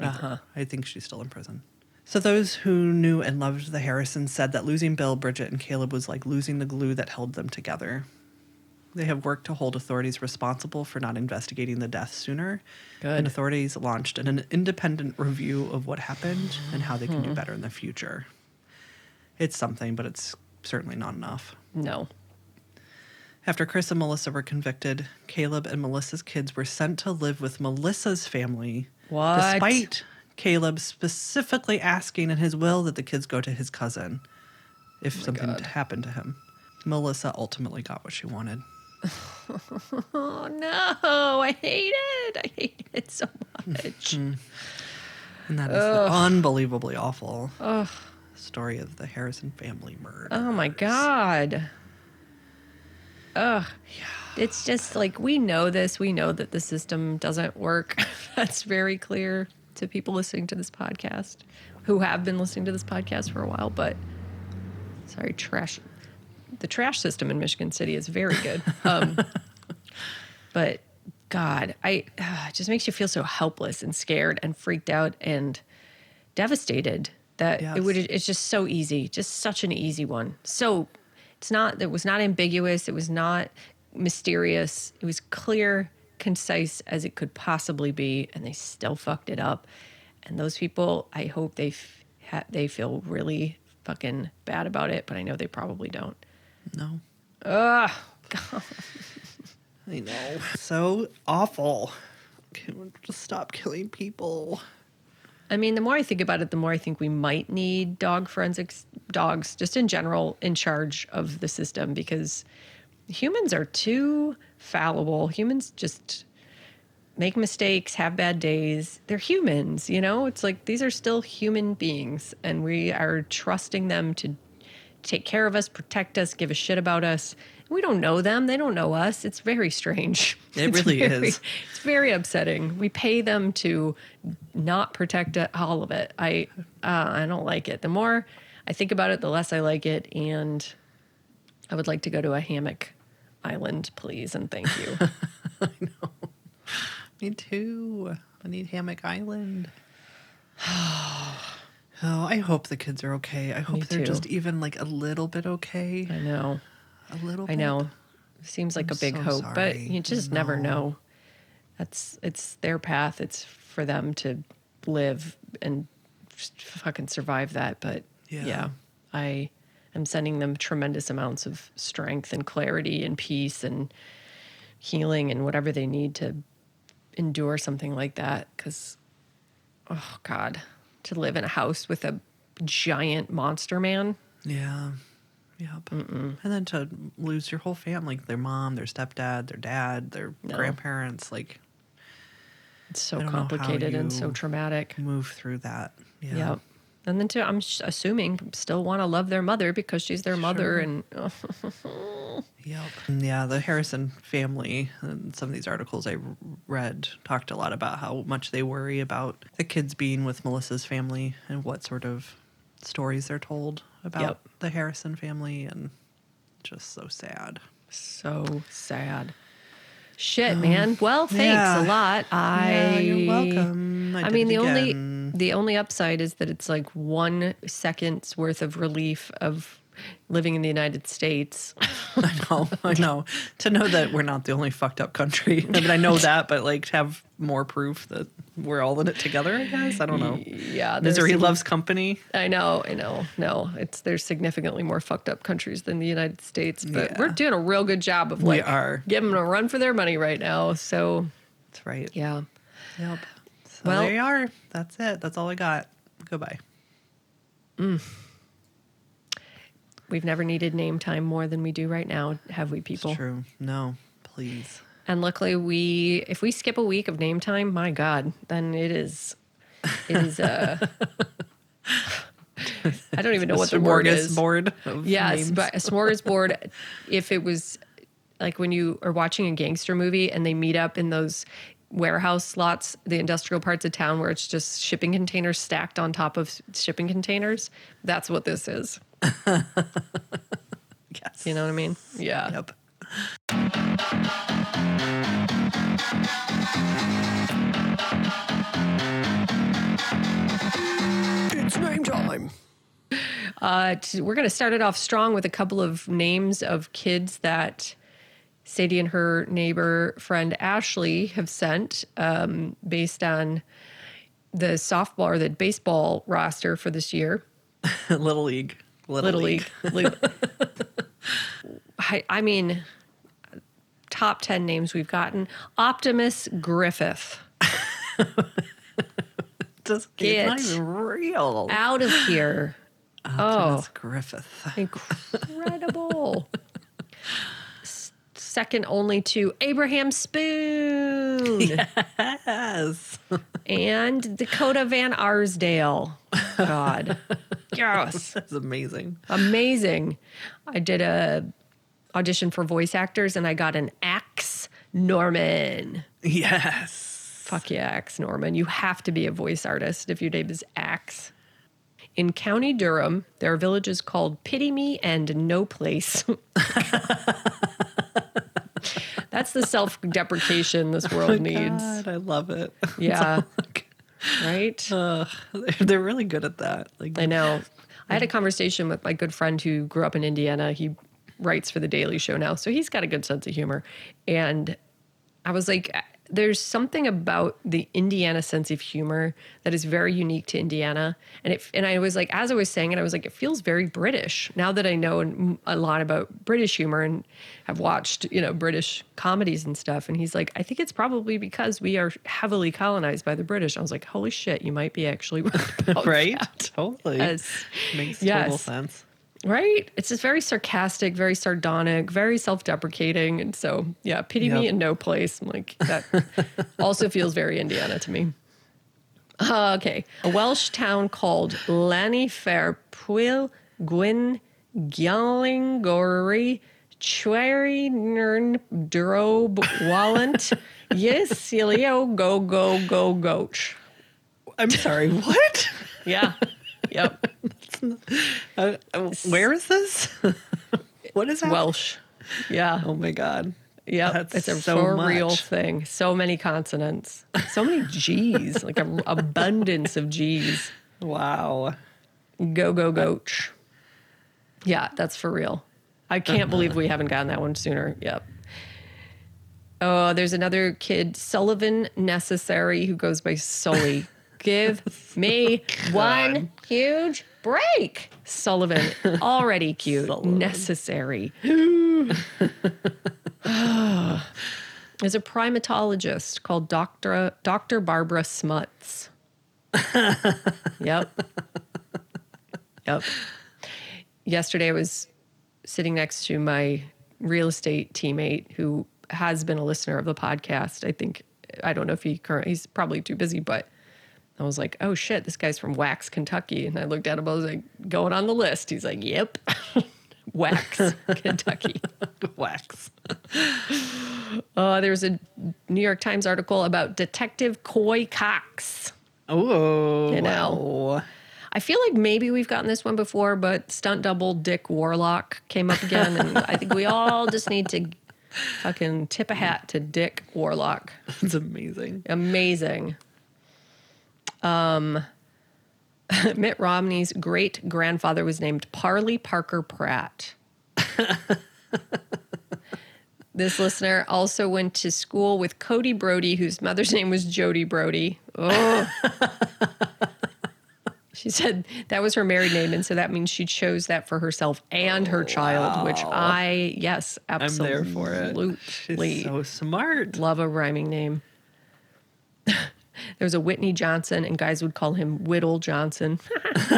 Uh-huh. I think she's still in prison. So those who knew and loved the Harrisons said that losing Bill, Bridget, and Caleb was like losing the glue that held them together. They have worked to hold authorities responsible for not investigating the death sooner. Good. And authorities launched an independent review of what happened and how they can do hmm. better in the future. It's something, but it's certainly not enough. No. After Chris and Melissa were convicted, Caleb and Melissa's kids were sent to live with Melissa's family. What? Despite Caleb specifically asking in his will that the kids go to his cousin if oh something God. happened to him. Melissa ultimately got what she wanted. *laughs* Oh no! I hate it. I hate it so much. Hmm. And that is the unbelievably awful story of the Harrison family murder. oh my god. Ugh. It's just like we know this. We know that the system doesn't work. *laughs* That's very clear to people listening to this podcast who have been listening to this podcast for a while. But sorry, trash. The trash system in Michigan City is very good. Um, *laughs* but God, I uh, it just makes you feel so helpless and scared and freaked out and devastated that it would. It's just so easy, just such an easy one. So it's not. It was not ambiguous. It was not mysterious. It was clear, concise as it could possibly be, and they still fucked it up. And those people, I hope they f- ha- they feel really fucking bad about it, but I know they probably don't. No. Ugh. I know. So awful. Can we just stop killing people? I mean, the more I think about it, the more I think we might need dog forensics dogs, just in general, in charge of the system because humans are too fallible. Humans just make mistakes, have bad days. They're humans, you know? It's like these are still human beings, and we are trusting them to take care of us, protect us, give a shit about us. We don't know them. They don't know us. It's very strange. It It's really very- is. It's very upsetting. We pay them to not protect all of it. I uh, I don't like it. The more I think about it, the less I like it, and I would like to go to a hammock island, please, and thank you. *laughs* I know. Me too. I need Hammock Island. *sighs* *sighs* *sighs* Oh, I hope the kids are okay. I hope Me they're too. just even like a little bit okay. I know. A little bit I bit. know. Seems like I'm a big so hope, but you just never know. That's it's their path. It's for them to live and fucking survive that. But yeah. Yeah. I am sending them tremendous amounts of strength and clarity and peace and healing and whatever they need to endure something like that. Because, oh God, to live in a house with a giant monster man. Yeah. Yep. And then to lose your whole family, their mom, their stepdad, their dad, their No. grandparents, like It's so I don't know how complicated and so traumatic. move through that. Yeah. Yep. And then, too, I'm sh- assuming still want to love their mother because she's their mother. And *laughs* Yep. Yeah, the Harrison family and some of these articles I read talked a lot about how much they worry about the kids being with Melissa's family and what sort of stories they're told about Yep. the Harrison family and just so sad. so sad. Shit, um, man. Well, thanks yeah. a lot. I Yeah, you're welcome. I I, did mean, it the only again. The only upside is that it's like one second's worth of relief of living in the United States. *laughs* I know, I know. To know that we're not the only fucked up country. *laughs* I mean, I know that, but like to have more proof that we're all in it together, I guess. I don't know. Yeah, there's Misery some- loves company. I know, I know. No, it's there's significantly more fucked up countries than the United States, but Yeah. we're doing a real good job of We like are. giving them a run for their money right now. So That's right. yeah, Yep. So Well- there you are. That's it. That's all I got. Goodbye. we've never needed name time more than we do right now, have we, It's people? true. No, please. And luckily, we if we skip a week of name time, my God, then it is it is. Uh, I don't even know *laughs* what the word is. Smorgasbord of Yes, names. but a smorgasbord. if it was like when you are watching a gangster movie and they meet up in those warehouse lots, the industrial parts of town where it's just shipping containers stacked on top of shipping containers, that's what this is. *laughs* yes. You know what I mean? Yeah. Yep. It's name time. Uh, t- we're going to start it off strong with a couple of names of kids that Sadie and her neighbor friend Ashley have sent um, based on the softball or the baseball roster for this year. *laughs* Little League. Little Little, League. Lit- *laughs* I, I mean, top 10 names we've gotten Optimus Griffith. *laughs* Just, Get it's not even real. Out of here. *gasps* Optimus Griffith. Incredible. Second only to Abraham Spoon *laughs* Yes. and Dakota Van Arsdale. God. *laughs* Yes. That's amazing. Amazing. I did a audition for voice actors and I got an Axe Norman. Yes. Fuck yeah, Axe Norman. You have to be a voice artist if your name is Axe. In County Durham, there are villages called Pity Me and No Place. *laughs* That's the self deprecation this world *laughs* oh needs. God, I love it. *laughs* Yeah. Right? They're, they're really good at that. Like I know. I had a conversation with my good friend who grew up in Indiana. He writes for the Daily Show now, so he's got a good sense of humor. And I was like, there's something about the Indiana sense of humor that is very unique to Indiana. And it, and I was like, as I was saying it, I was like, it feels very British. Now that I know a lot about British humor and have watched, you know, British comedies and stuff. And he's like, I think it's probably because we are heavily colonized by the British. I was like, holy shit, you might be actually *laughs* *laughs* right. right? Totally. Yes. Makes total sense. Right? It's just very sarcastic, very sardonic, very self deprecating. And so, yeah, pity me in no place. I'm like, that *laughs* also feels very Indiana to me. Uh, okay. A Welsh town called Llanfair Pwyl Gwyn Gallingori Chweri Nern Drob Wallant *laughs* Yes Celio Go Go Go Goach. I'm sorry. *laughs* What? Yeah. Yep. Uh, *laughs* where is this? *laughs* what is that? Welsh. Yeah. Oh my god. Yeah, That's it's a so for real thing. So many consonants, so many G's, like an abundance of G's. Wow. Go go goach. Yeah, that's for real. I can't believe we haven't gotten that one sooner. Yep. Oh, there's another kid, Sullivan Necessary, who goes by Sully. Give me *laughs* one huge break. Sullivan, already *laughs* cute. Sullivan. Necessary. *laughs* *sighs* There's a primatologist called Dr. Dr. Barbara Smuts. yep. Yep. Yesterday I was sitting next to my real estate teammate who has been a listener of the podcast. I think I don't know if he currently he's probably too busy, but I was like, oh shit, this guy's from Wax, Kentucky. And I looked at him, I was like, going on the list. He's like, yep, *laughs* Wax, Kentucky. *laughs* Wax. Uh, was a New York Times article about Detective Coy Cox. Oh, You know. I feel like maybe we've gotten this one before, but stunt double Dick Warlock came up again. And I think we all just need to fucking tip a hat to Dick Warlock. It's amazing. Amazing. Um, *laughs* Mitt Romney's great grandfather was named Parley Parker Pratt. *laughs* this listener also went to school with Cody Brody, whose mother's name was Jody Brody. Oh. *laughs* she said that was her married name, and so that means she chose that for herself and her child, which I, yes, I'm absolutely there for it. She's so smart. love a rhyming name. There was a Whitney Johnson, and guys would call him Whittle Johnson. *laughs*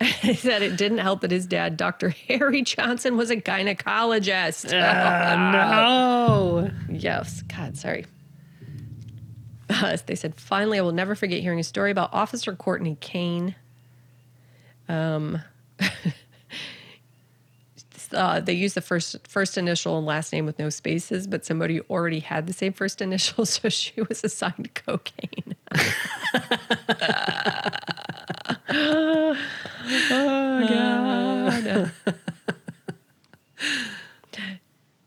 he said it didn't help that his dad, Dr. *laughs* Harry Johnson, was a gynecologist. no. *laughs* yes. God, sorry. Uh, they said, finally, I will never forget hearing a story about Officer Courtney Kane. Um, uh, they used the first first initial and last name with no spaces, but somebody already had the same first initial, *laughs* so she was assigned cocaine. *laughs* oh God! *laughs*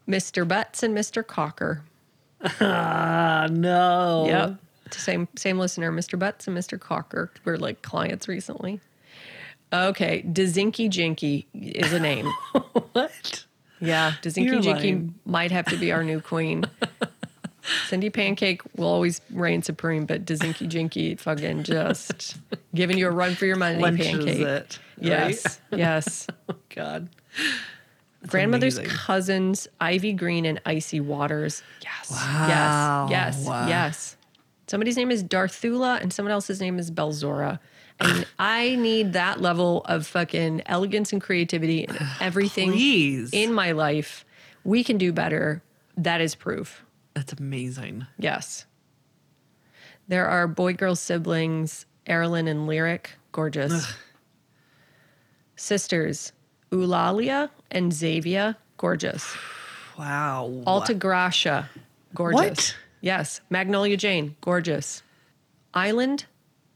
Mr. Butts and Mr. Cocker. Ah, no. Yep. Same same listener, Mr. Butts and Mr. Cocker were like clients recently. Okay, Dazinky Jinky is a name. *laughs* What? Yeah, Dazinky Jinky might have to be our new queen. *laughs* Cindy Pancake will always reign supreme, but Dazinky Jinky fucking just giving you a run for your money, Lunches Pancake. it. Yes, yes. Right? *laughs* Oh, God. Grandmother's amazing. cousins, Ivy Green and Icy Waters. Yes. Wow. Yes. Yes. Wow. Yes. Somebody's name is Darthula and someone else's name is Belzora. And I need that level of fucking elegance and creativity in *sighs* everything Please. in my life. We can do better. That is proof. That's amazing. Yes. There are boy girl siblings, Erilyn and Lyric. Gorgeous. Sisters, Eulalia and Xavier. Gorgeous. Wow. Alta Gracia. Gorgeous. What? Yes. Magnolia Jane. Gorgeous. Island,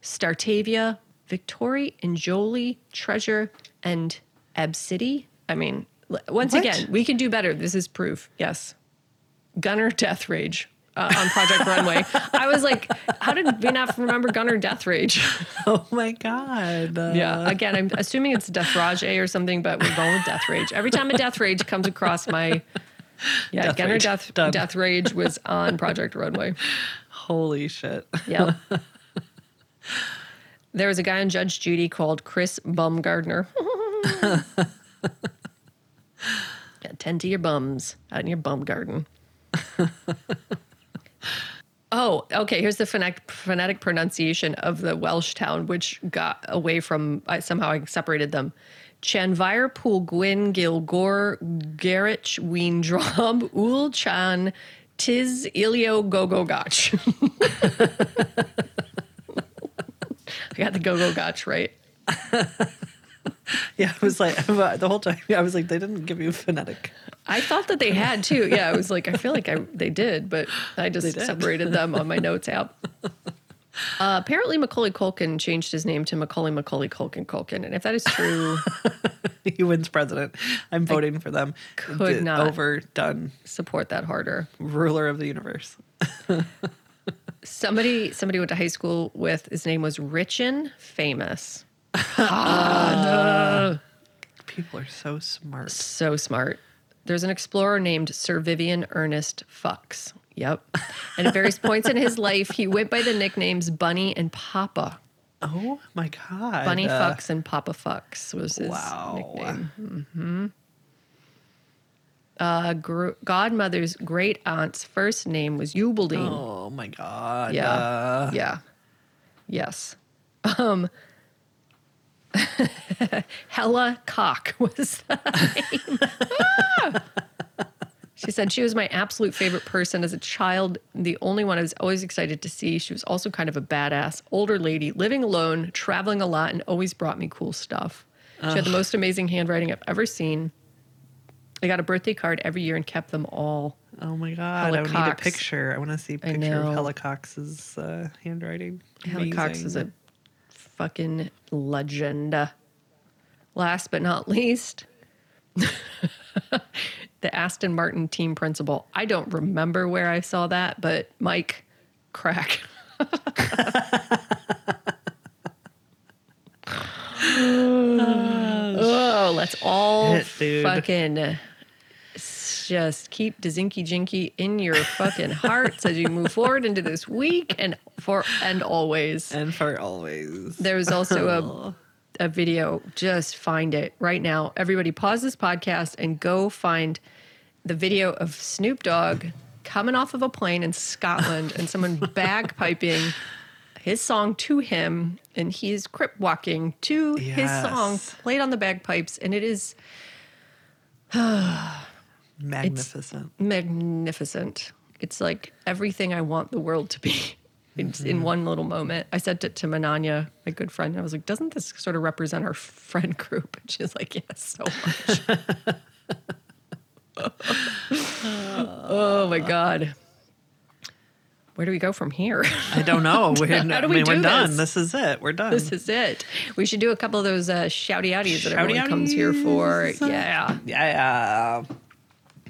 Startavia, Victory, and Jolie, Treasure, and Absidy. I mean, once What? again, we can do better. This is proof. Yes. Gunner Death Rage uh, on Project Runway. *laughs* I was like, how did we not remember Gunner Death Rage? *laughs* Oh my God. Uh, *laughs* yeah. Again, I'm assuming it's Death Rage or something, but we're going with Death Rage. Every time a Death Rage comes across my. Yeah, Death Gunner Rage. Death, Done. Death Rage was on Project Runway. Holy shit. Yeah. There was a guy on Judge Judy called Chris Bumgardner. *laughs* tend to your bums out in your bum garden. *laughs* oh, okay. Here's the phonetic, phonetic pronunciation of the Welsh town, which got away from, I, somehow I separated them. Chanvire Pool Gwyn Gilgor Gerich Ween Drob Ul Chan Tis Ilio Gogo Gotch. *laughs* *laughs* I got the Go Go Gotch right. *laughs* Yeah, I was like, *laughs* the whole time, I was like, they didn't give you phonetic. I thought that they had too. Yeah, I was like, I feel like I, they did, but I just separated them on my notes app. Uh, apparently, Macaulay Culkin changed his name to Macaulay Macaulay Culkin Culkin, and if that is true, he wins president. I'm voting for them. could D- not. overdone. support that harder. Ruler of the universe. Somebody, somebody went to high school with. His name was Richin Famous. *laughs* People are so smart. So smart. There's an explorer named Sir Vivian Ernest Fox. Yep. And at various points in his life, he went by the nicknames Bunny and Papa. Oh my God. Bunny Uh, Fucks and Papa Fox was his Wow. nickname. hmm Uh, gr- Godmother's great aunt's first name was Eubaldine. Oh my God. Yeah. Uh, yeah. Yes. Um, *laughs* Hella Cock was the name. Ah! She said she was my absolute favorite person as a child, the only one I was always excited to see. She was also kind of a badass, older lady, living alone, traveling a lot, and always brought me cool stuff. She had the most amazing handwriting I've ever seen. I got a birthday card every year and kept them all. Oh my god! I need a picture. I want to see a picture of know. Helicox's uh, handwriting. Helicox is a fucking legend. Last but not least, *laughs* the Aston Martin team principal. I don't remember where I saw that, but Mike, Krack. *laughs* *laughs* oh, let's all fucking just keep Dazinky Jinky in your fucking hearts as you move forward into this week and for and always. and for always. There was also a *laughs* a video. Just find it right now. Everybody, pause this podcast and go find the video of Snoop Dogg coming off of a plane in Scotland and someone *laughs* bagpiping his song to him, and he's crip walking to his song played on the bagpipes, and it is *sighs* *sighs* *sighs* Magnificent. magnificent. It's like everything I want the world to be. *laughs* It's in one little moment. I said it to Mananya, my good friend. and I was like, "Doesn't this sort of represent our friend group?" And she's like, "Yes, so much." *laughs* oh my god, where do we go from here? I don't know. *laughs* We're, How do I we mean, we're do done. this? This is it. We're done. this is it. We should do a couple of those uh, shouty outies that everyone comes here for. Yeah. yeah.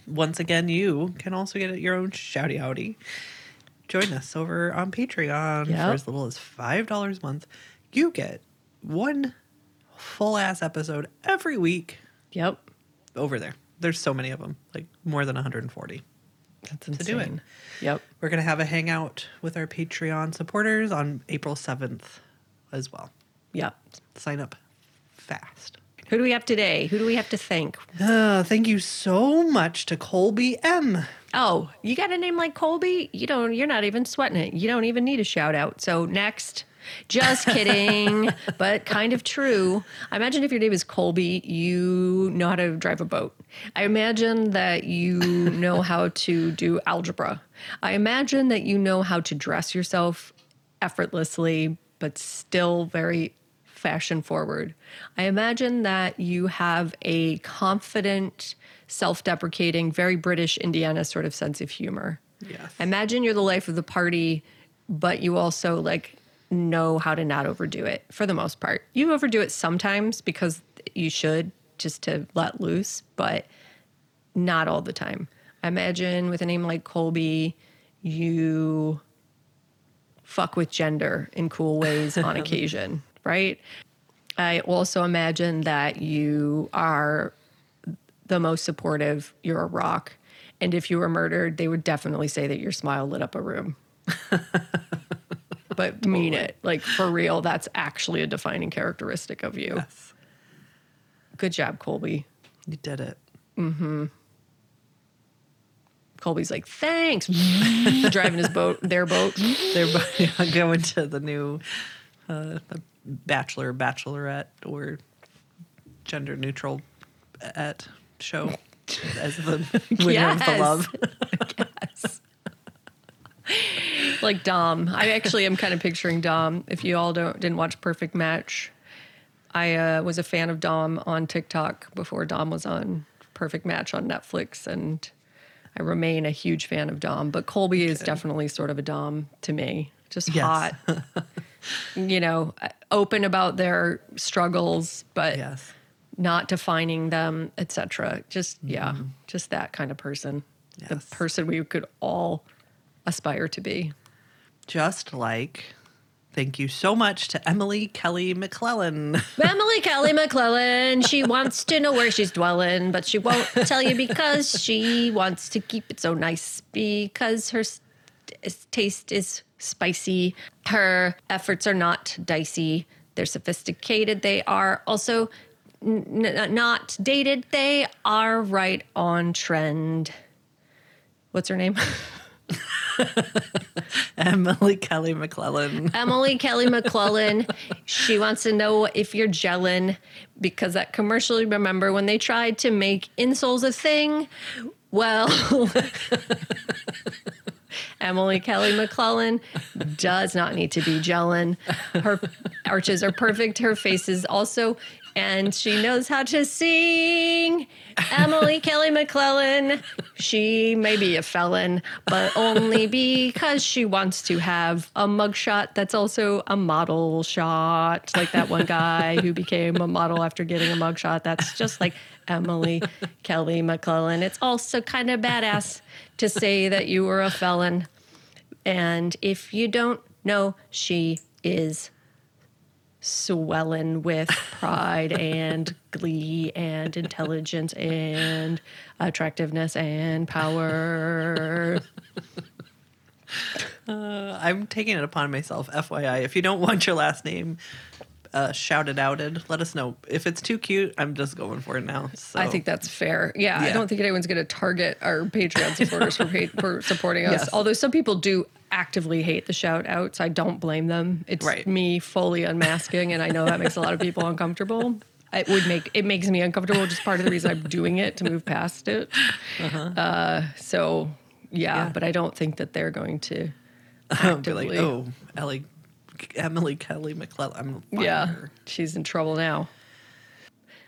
Once again, you can also get your own shouty outy. Join us over on Patreon Yep. for as little as five dollars a month. You get one full ass episode every week Yep. over there. There's so many of them, like more than 140. That's insane. To do it. Yep. We're gonna have a hangout with our Patreon supporters on April 7th as well. Yep. Sign up fast. Who do we have today? Who do we have to thank? Uh, thank you so much to Colby M. Oh, you got a name like Colby? You don't. You're not even sweating it. You don't even need a shout out. So next, just *laughs* kidding, but kind of true. I imagine if your name is Colby, you know how to drive a boat. I imagine that you know how to do algebra. I imagine that you know how to dress yourself effortlessly, but still very fashion forward. I imagine that you have a confident, self deprecating, very British Indiana sort of sense of humor. Yes. I imagine you're the life of the party, but you also like know how to not overdo it for the most part. You overdo it sometimes because you should just to let loose, but not all the time. I imagine with a name like Colby, you fuck with gender in cool ways on *laughs* occasion, right? I also imagine that you are the most supportive. You're a rock. And if you were murdered, they would definitely say that your smile lit up a room. *laughs* but mean it. Like for real, that's actually a defining characteristic of you. Yes. Good job, Colby. You did it. Mm-hmm. Colby's like, thanks. *laughs* Driving his boat, their boat. They're bo- going to the new uh, the Bachelor, Bachelorette, or gender neutral at show as the *laughs* winner of the Yes. love. *laughs* like Dom. I actually am kind of picturing Dom. If you all don't didn't watch Perfect Match, I uh, was a fan of Dom on TikTok before Dom was on Perfect Match on Netflix, and I remain a huge fan of Dom. But Colby is definitely sort of a Dom to me. Just Yes. hot, you know, open about their struggles, but Yes. not defining them, etc. Just yeah, mm-hmm. just that kind of person. Yes. The person we could all aspire to be. Just like, thank you so much to Emily Kelly McClellan. *laughs* Emily Kelly McClellan, she wants to know where she's dwelling, but she won't tell you because she wants to keep it so nice because her taste is spicy. Her efforts are not dicey. They're sophisticated. They are also n- n- not dated. They are right on trend. What's her name? *laughs* Emily Kelly McClellan. Emily Kelly McClellan. She wants to know if you're gelling because that commercial, remember when they tried to make insoles a thing? Well, *laughs* Emily Kelly McClellan does not need to be gelling. Her arches are perfect. Her face is also, and she knows how to sing. Emily Kelly McClellan. She may be a felon, but only because she wants to have a mugshot that's also a model shot, like that one guy who became a model after getting a mugshot. That's just like Emily Kelly McClellan. It's also kind of badass to say that you were a felon. And if you don't know, she is swelling with *laughs* pride and glee and intelligence and attractiveness and power. Uh, I'm taking it upon myself, FYI. If you don't want your last name uh, shouted outed, let us know. If it's too cute, I'm just going for it now. So. I think that's fair. Yeah, I don't think anyone's going to target our Patreon supporters for, pa- for *laughs* supporting us. Yes. Although some people do actively hate the shout outs. I don't blame them. It's Right. me fully unmasking, and I know that makes a lot of people uncomfortable. It would make it makes me uncomfortable. Just part of the reason I'm doing it to move past it. uh so yeah, Yeah. but I don't think that they're going to. *laughs* Be like, actively- oh, Ellie, Emily Kelly McClellan. I'm Yeah, her. she's in trouble now.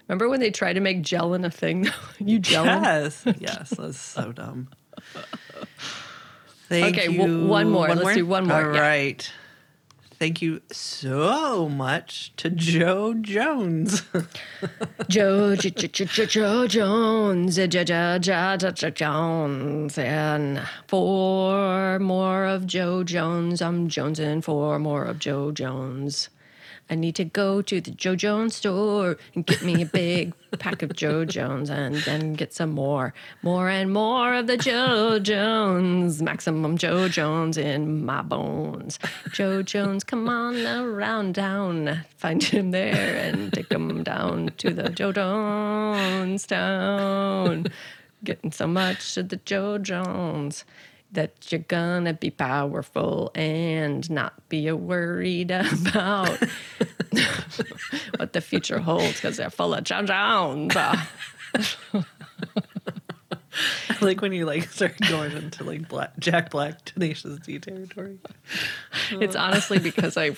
Remember when they tried to make gelin a thing? *laughs* you gelin? Yes, yes, that's so dumb. *laughs* Thank Okay, you. w- one more. Let's do one more, All yeah. right. Thank you so much to Joe Jones. *laughs* Joe, J- J- J- J- Joe Jones, J- J- J- J- J- J- Jones, and for more of Joe Jones, I'm jonesing for more of Joe Jones. I need to go to the Joe Jones store and get me a big *laughs* pack of Joe Jones and then get some more, more and more of the Joe Jones, maximum Joe Jones in my bones. Joe Jones, come on around town, find him there and take him down to the Joe Jones town. Getting so much of the Joe Jones that you're gonna be powerful and not be worried *laughs* about *laughs* what the future holds because they're full of Joe *laughs* Jones. *laughs* like when you like start going into like Black, Jack Black Tenacious D territory. It's honestly because I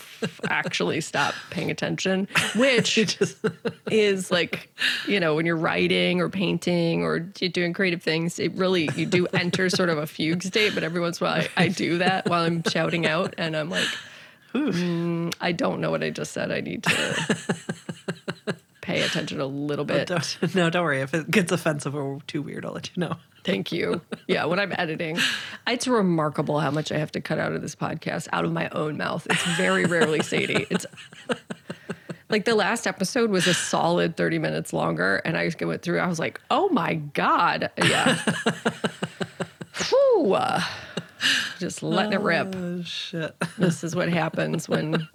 actually stopped paying attention, which *laughs* Just *laughs* is like, you know, when you're writing or painting or doing creative things, it really, you do enter sort of a fugue state. But every once in a while, I, I do that while I'm shouting out and I'm like, "Hmm, I don't know what I just said. I need to pay attention a little oh, bit. don't, *laughs* no, don't worry. If it gets offensive or too weird, I'll let you know. *laughs* Thank you. Yeah, when I'm editing, it's remarkable how much I have to cut out of this podcast out of my own mouth. It's very rarely Sadie. It's like the last episode was a solid 30 minutes longer, and I just went through. I was like, oh my god, yeah. *laughs* Whew. Just letting it rip. Oh shit. This is what happens when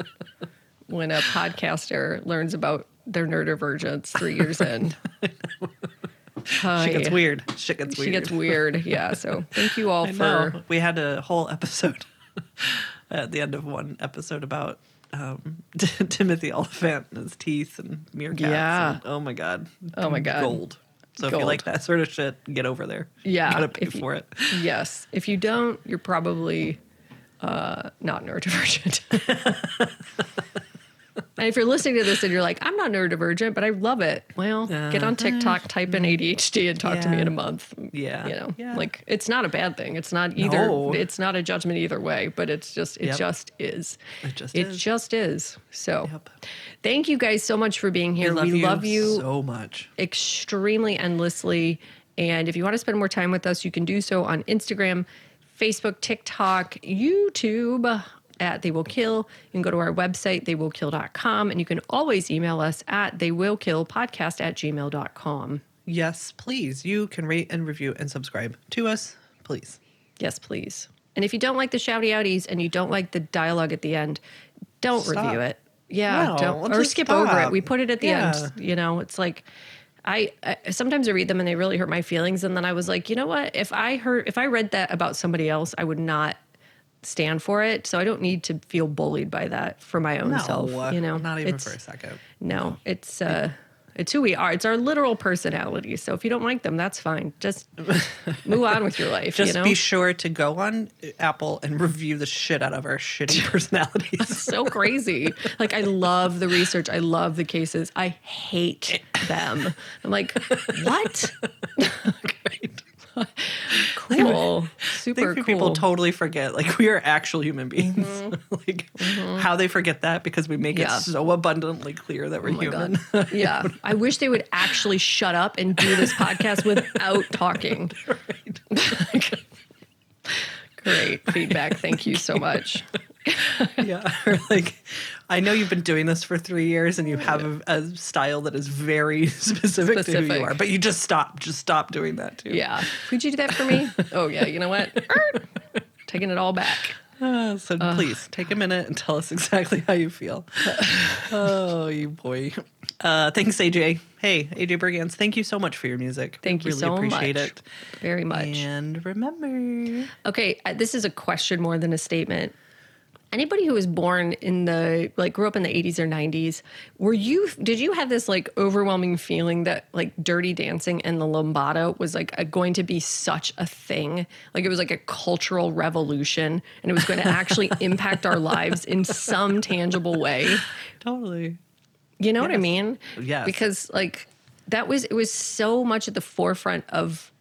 when a podcaster learns about their neurodivergence three years in. *laughs* Shit gets weird. Shit gets weird. She gets weird. Yeah. So thank you all *laughs* I for. know. We had a whole episode *laughs* at the end of one episode about um, Timothy Olyphant and his teeth and meerkats. Yeah. and- oh my god. Oh my God. Gold. So if you like that sort of shit, get over there. Yeah, gotta pay you- for it. Yes. If you don't, you're probably uh, not neurodivergent. And if you're listening to this and you're like, I'm not neurodivergent, but I love it. Well, get on TikTok, type in mm-hmm. ADHD, and talk to me in a month. Yeah. You know, Yeah. like it's not a bad thing. It's not either. No. It's not a judgment either way, but it's just, it Yep. just is. It just It is. just is. So Yep. thank you guys so much for being here. We love you so much. extremely endlessly. And if you want to spend more time with us, you can do so on Instagram, Facebook, TikTok, YouTube at They Will Kill. You can go to our website, theywillkill.com, and you can always email us at theywillkillpodcast at gmail.com. Yes, please. You can rate and review and subscribe to us, please. Yes, please. And if you don't like the shouty outies and you don't like the dialogue at the end, don't Stop. review it. Yeah, No, don't or skip over it. We put it at the Yeah. end. You know, it's like I, I sometimes I read them and they really hurt my feelings. And then I was like, you know what? If I heard if I read that about somebody else, I would not stand for it. So I don't need to feel bullied by that for my own self. You know, not even It's- for a second. No, it's uh, It's who we are. It's our literal personality. So if you don't like them, that's fine. Just *laughs* move on with your life. Just you know? be sure to go on Apple and review the shit out of our shitty *laughs* personalities. so crazy. Like I love the research. I love the cases. I hate them. I'm like, what? *laughs* cool. Super think cool. people totally forget like we are actual human beings. *laughs* Mm-hmm. like how they forget that because we make Yeah. it so abundantly clear that we're Oh human. *laughs* Yeah. I wish they would actually shut up and do this podcast without talking. *laughs* Great feedback. Thank you so much. yeah. Or like I know you've been doing this for three years and you have a, a style that is very *laughs* specific, to who you are, but you just stop. Just stop doing that too. Yeah. Could you do that for me? *laughs* Oh, yeah. You know what? Taking it all back. Uh, so please take a minute and tell us exactly how you feel. *laughs* oh, you boy. Uh, thanks, AJ. Hey, AJ Bergans, thank you so much for your music. Thank you so much. really so appreciate much. it. Very much. And remember, Okay, uh, this is a question more than a statement. Anybody who was born in the like grew up in the 80s or 90s, were you did you have this like overwhelming feeling that like dirty dancing and the lambada was like a, going to be such a thing? Like it was like a cultural revolution and it was going to actually *laughs* impact our lives in some tangible way. totally. You know what I mean? Yes. Because like that was it was so much at the forefront of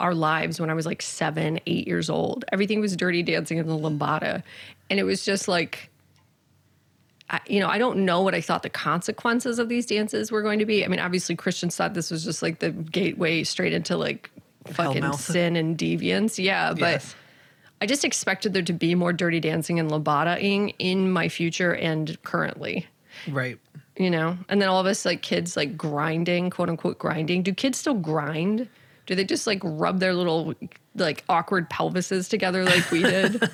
our lives when I was like seven, eight years old. Everything was dirty dancing in the lambada. And it was just like I, you know, I don't know what I thought the consequences of these dances were going to be. I mean, obviously Christians thought this was just like the gateway straight into like fucking Hellmouth. sin and deviance. Yeah, but Yes. I just expected there to be more dirty dancing and lambadaing in my future and currently Right. you know and then all of us like kids like grinding quote unquote grinding do kids still grind do they just like rub their little like awkward pelvises together like we did *laughs*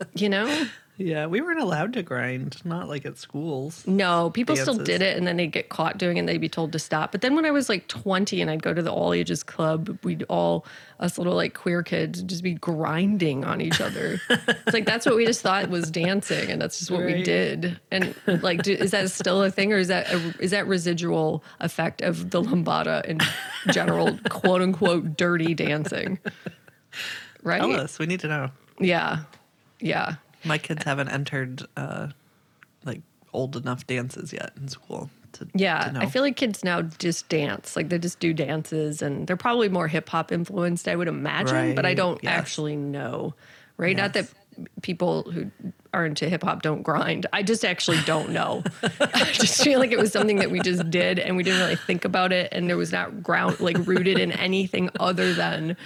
*laughs* you know? Yeah, we weren't allowed to grind, not like at schools. no people still did it and then they'd get caught doing it and they'd be told to stop. But then when i was like 20 and i'd go to the all ages club we'd all us little like queer kids just be grinding on each other. It's like that's what we just thought was dancing and that's just what we did. And like do, is that still a thing or is that a, is that residual effect of the lambada and general quote unquote dirty dancing? Right? Tell us. We need to know. yeah yeah My kids haven't entered uh, like old enough dances yet in school. To, Yeah, to. I feel like kids now just dance. Like they just do dances and they're probably more hip hop influenced, I would imagine, but I don't yes. actually know. Right? Not that people who are into hip hop don't grind. I just actually don't know. *laughs* I just feel like it was something that we just did and we didn't really think about it and there was not ground like rooted in anything other than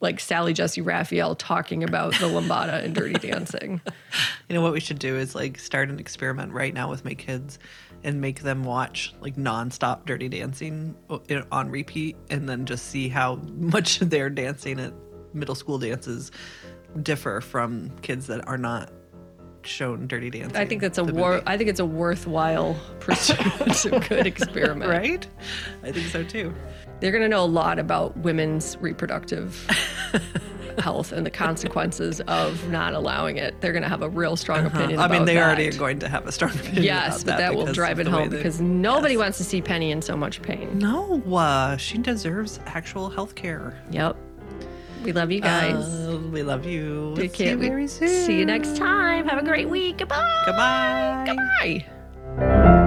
like Sally Jessy Raphael talking about the lambada and dirty *laughs* dancing. You know what we should do is like start an experiment right now with my kids and make them watch like nonstop dirty dancing on repeat and then just see how *laughs* much their dancing at middle school dances differ from kids that are not shown dirty dancing. I think that's a war. movie. I think it's a worthwhile *laughs* pursuit. it's a good experiment. *laughs* right? I think so too. They're going to know a lot about women's reproductive *laughs* health and the consequences of not allowing it. They're going to have a real strong opinion. Uh-huh. I mean, they that. already are going to have a strong opinion. Yes, but that, will drive it home they- because nobody Yes. wants to see Penny in so much pain. No, uh, she deserves actual health care. Yep. We love you guys. Uh, we love you. Take See you. We- very soon. See you next time. Have a great week. Goodbye. Goodbye. Goodbye.